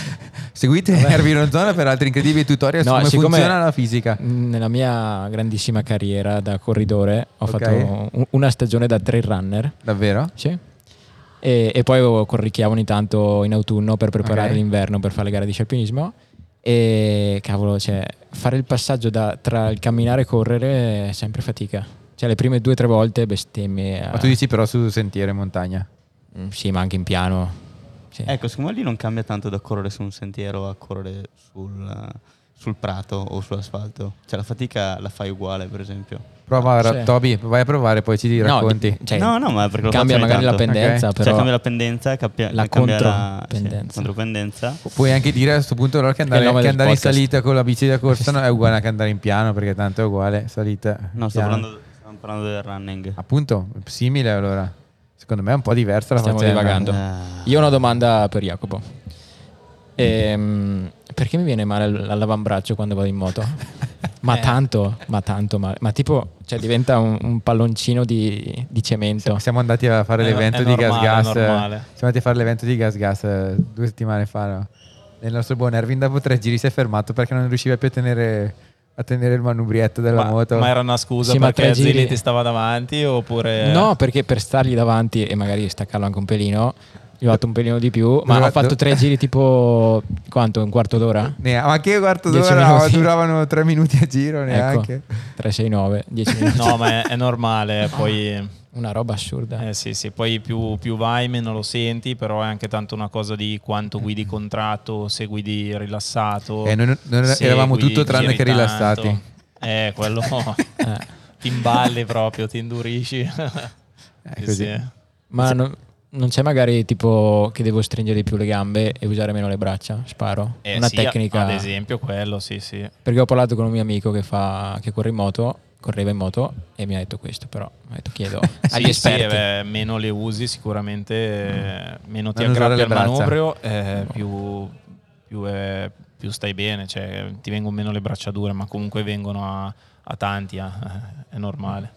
Seguite Erwin Ronzona per altri incredibili tutorial su No, come siccome- funziona la fisica. nella mia grandissima carriera da corridore ho Ok. fatto un- una stagione da trail runner. Davvero? Sì. E, e poi corricchiavo ogni tanto in autunno per preparare Ok. l'inverno per fare le gare di scialpinismo. E cavolo, cioè, fare il passaggio da- tra il camminare e correre è sempre fatica. Cioè, le prime due o tre volte bestemmie. Ma tu dici però su sentiero in montagna. Mm, Sì, ma anche in piano. Sì. Ecco, secondo me lì non cambia tanto da correre su un sentiero a correre sul, sul prato o sull'asfalto. Cioè la fatica la fai uguale, per esempio. Prova, Sì. Toby, vai a provare, poi ci No, racconti. cioè, no, no, ma perché lo cambia magari la tanto. pendenza, Ok. però Cioè cambia la pendenza, cappia- La la contropendenza. sì, contropendenza. Puoi anche dire a questo punto allora che andare, Che andare in salita con la bici da corsa [laughs] no, è uguale che andare in piano perché tanto è uguale salita. No, sto parlando, stiamo parlando del running. Appunto, simile allora. Secondo me è un po' diversa la Stiamo faccenda. divagando. Eh, Io ho una domanda per Jacopo. Ehm, perché mi viene male all'avambraccio quando vado in moto? Ma [laughs] Eh. tanto, ma tanto male. Ma tipo, cioè, diventa un, un palloncino di, di cemento. Siamo, siamo andati a fare È- l'evento è di normale, Gas Gas. normale. Siamo andati a fare l'evento di Gas Gas eh, due settimane fa. no? Nel nostro buon Erwin dopo tre giri si è fermato perché non riusciva più a tenere, a tenere il manubrietto della Ma, moto. ma era una scusa Sì, perché tre Zilli giri- ti stava davanti oppure... No, perché per stargli davanti e magari staccarlo anche un pelino, gli ho fatto un pelino di più. Ma ho fatto do- tre giri tipo quanto? Un quarto d'ora? Ne- ma che quarto d'ora? minuti. Duravano tre minuti a giro Ecco, neanche. 3, 6, 9, 10 minuti. No, ma è, è normale, poi... Una roba assurda. Eh sì, sì, poi più, più vai meno lo senti, però è anche tanto una cosa di quanto guidi contratto, se guidi rilassato. Eh, noi- noi eravamo tutto tranne che tanto. rilassati. Eh, quello [laughs] Eh. ti imballi proprio, ti indurisci. [laughs] È Sì, così. sì. Ma non, non c'è magari tipo che devo stringere di più le gambe e usare meno le braccia? Sparo. Eh, Una sì, tecnica. Ad esempio quello, sì, sì. Perché ho parlato con un mio amico che, fa, che corre in moto, correva in moto e mi ha detto questo, però mi ha detto chiedo [laughs] agli Sì, sì, esperti. eh, meno le usi sicuramente, eh, meno ti Non aggrappi al braccia. manubrio, eh, più, più, eh, più stai bene, cioè ti vengono meno le bracciature, ma comunque vengono a, a tanti, eh, è normale.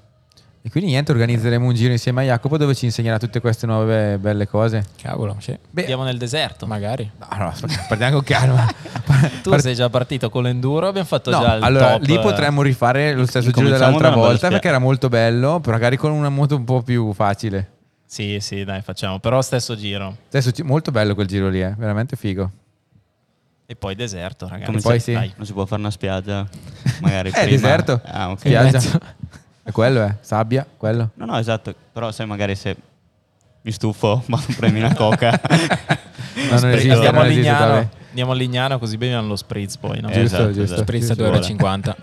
E quindi niente, organizzeremo un giro insieme a Jacopo dove ci insegnerà tutte queste nuove belle cose. Cavolo, sì. Beh, Andiamo nel deserto. Magari. no, no, partiamo con calma. [laughs] tu Part- sei già partito con l'enduro, abbiamo fatto No, già il allora top, lì eh, potremmo rifare lo stesso giro dell'altra volta perché era molto bello, però magari con una moto un po' più facile. Sì, sì, dai, facciamo, però stesso giro. Adesso ci- molto bello quel giro lì, eh, veramente figo. E poi deserto, ragazzi. Come poi sì. dai, non si può fare una spiaggia, magari [laughs] Eh, prima. deserto. Ah, ok. Spiaggia. È quello, eh, sabbia, quello. No, no, esatto. Però sai, magari se mi stufo, [laughs] vado a premi una coca. [laughs] No, non esiste, Andiamo a non esiste, Lignano, vabbè. andiamo a Lignano così beviamo lo spritz poi. No? Giusto, esatto, giusto. esatto. Sprizza Ci 2,50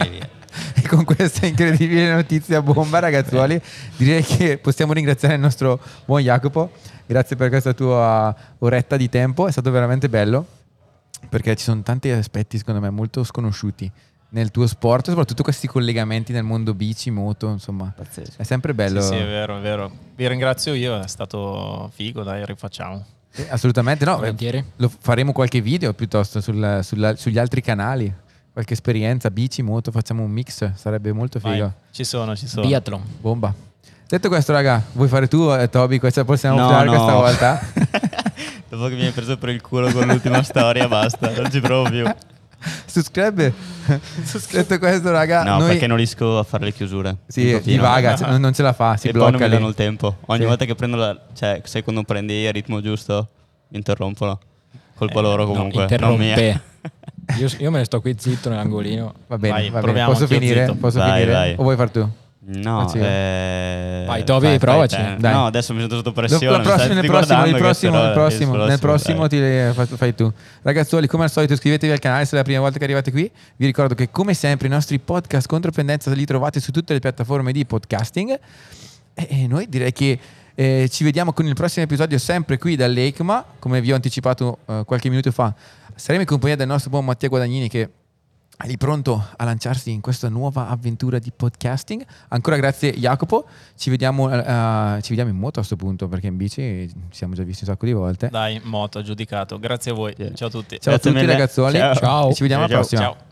E via. [laughs] E con questa incredibile notizia bomba, ragazzuoli, direi che possiamo ringraziare il nostro buon Jacopo. Grazie per questa tua oretta di tempo, è stato veramente bello perché ci sono tanti aspetti, secondo me, molto sconosciuti nel tuo sport, soprattutto questi collegamenti nel mondo bici, moto, insomma. Pazzesco. È sempre bello. Sì, sì, è vero, è vero. Vi ringrazio io, è stato figo, dai, rifacciamo. Eh, Assolutamente no. Volentieri. eh, Lo faremo qualche video piuttosto sul- sulla- sugli altri canali. Qualche esperienza, bici, moto, facciamo un mix, sarebbe molto Vai, figo. ci sono, ci sono. Biathlon. Bomba. Detto questo, raga, vuoi fare tu, eh, Toby? Questa possiamo No, fare no. questa volta? [laughs] Dopo che mi hai preso per il culo con l'ultima storia, basta, non ci provo più. [laughs] Subscribe. Detto questo, raga, No, noi... perché non riesco a fare le chiusure. Sì, divaga, cioè, non, non ce la fa, si e poi blocca non mi danno il tempo. Ogni Sì. volta che prendo la... Cioè, sai quando prendi il ritmo giusto, interrompono. Colpa loro No, comunque, non mia. interrompe. Io, io me ne sto qui zitto nell'angolino. Va bene, Vai, va bene. proviamo Posso finire? zitto. Posso Vai, finire? vai. O vuoi far tu? No, Ah, sì. eh... Vai, Toby, provaci. te. Dai. No, adesso mi sento sotto pressione. mi prossima- nel prossimo, che prossimo, il prossimo, il nel prossimo ti fai, tu. Ragazzuoli, come al solito iscrivetevi al canale se è la prima volta che arrivate qui. Vi ricordo che come sempre i nostri podcast contropendenza li trovate su tutte le piattaforme di podcasting. E, noi direi che eh, ci vediamo con il prossimo episodio sempre qui dall'ECMA, come vi ho anticipato eh, qualche minuto fa. Saremo in compagnia del nostro buon Mattia Guadagnini che lì pronto a lanciarsi in questa nuova avventura di podcasting. Ancora grazie Jacopo, ci vediamo, eh, ci vediamo in moto a questo punto perché in bici ci siamo già visti un sacco di volte. Dai, moto, giudicato. Grazie a voi. Ciao a tutti. Ciao a Grazie tutti mille. ragazzuoli Ciao. Ciao. e ci vediamo alla Ciao, prossima. Ciao.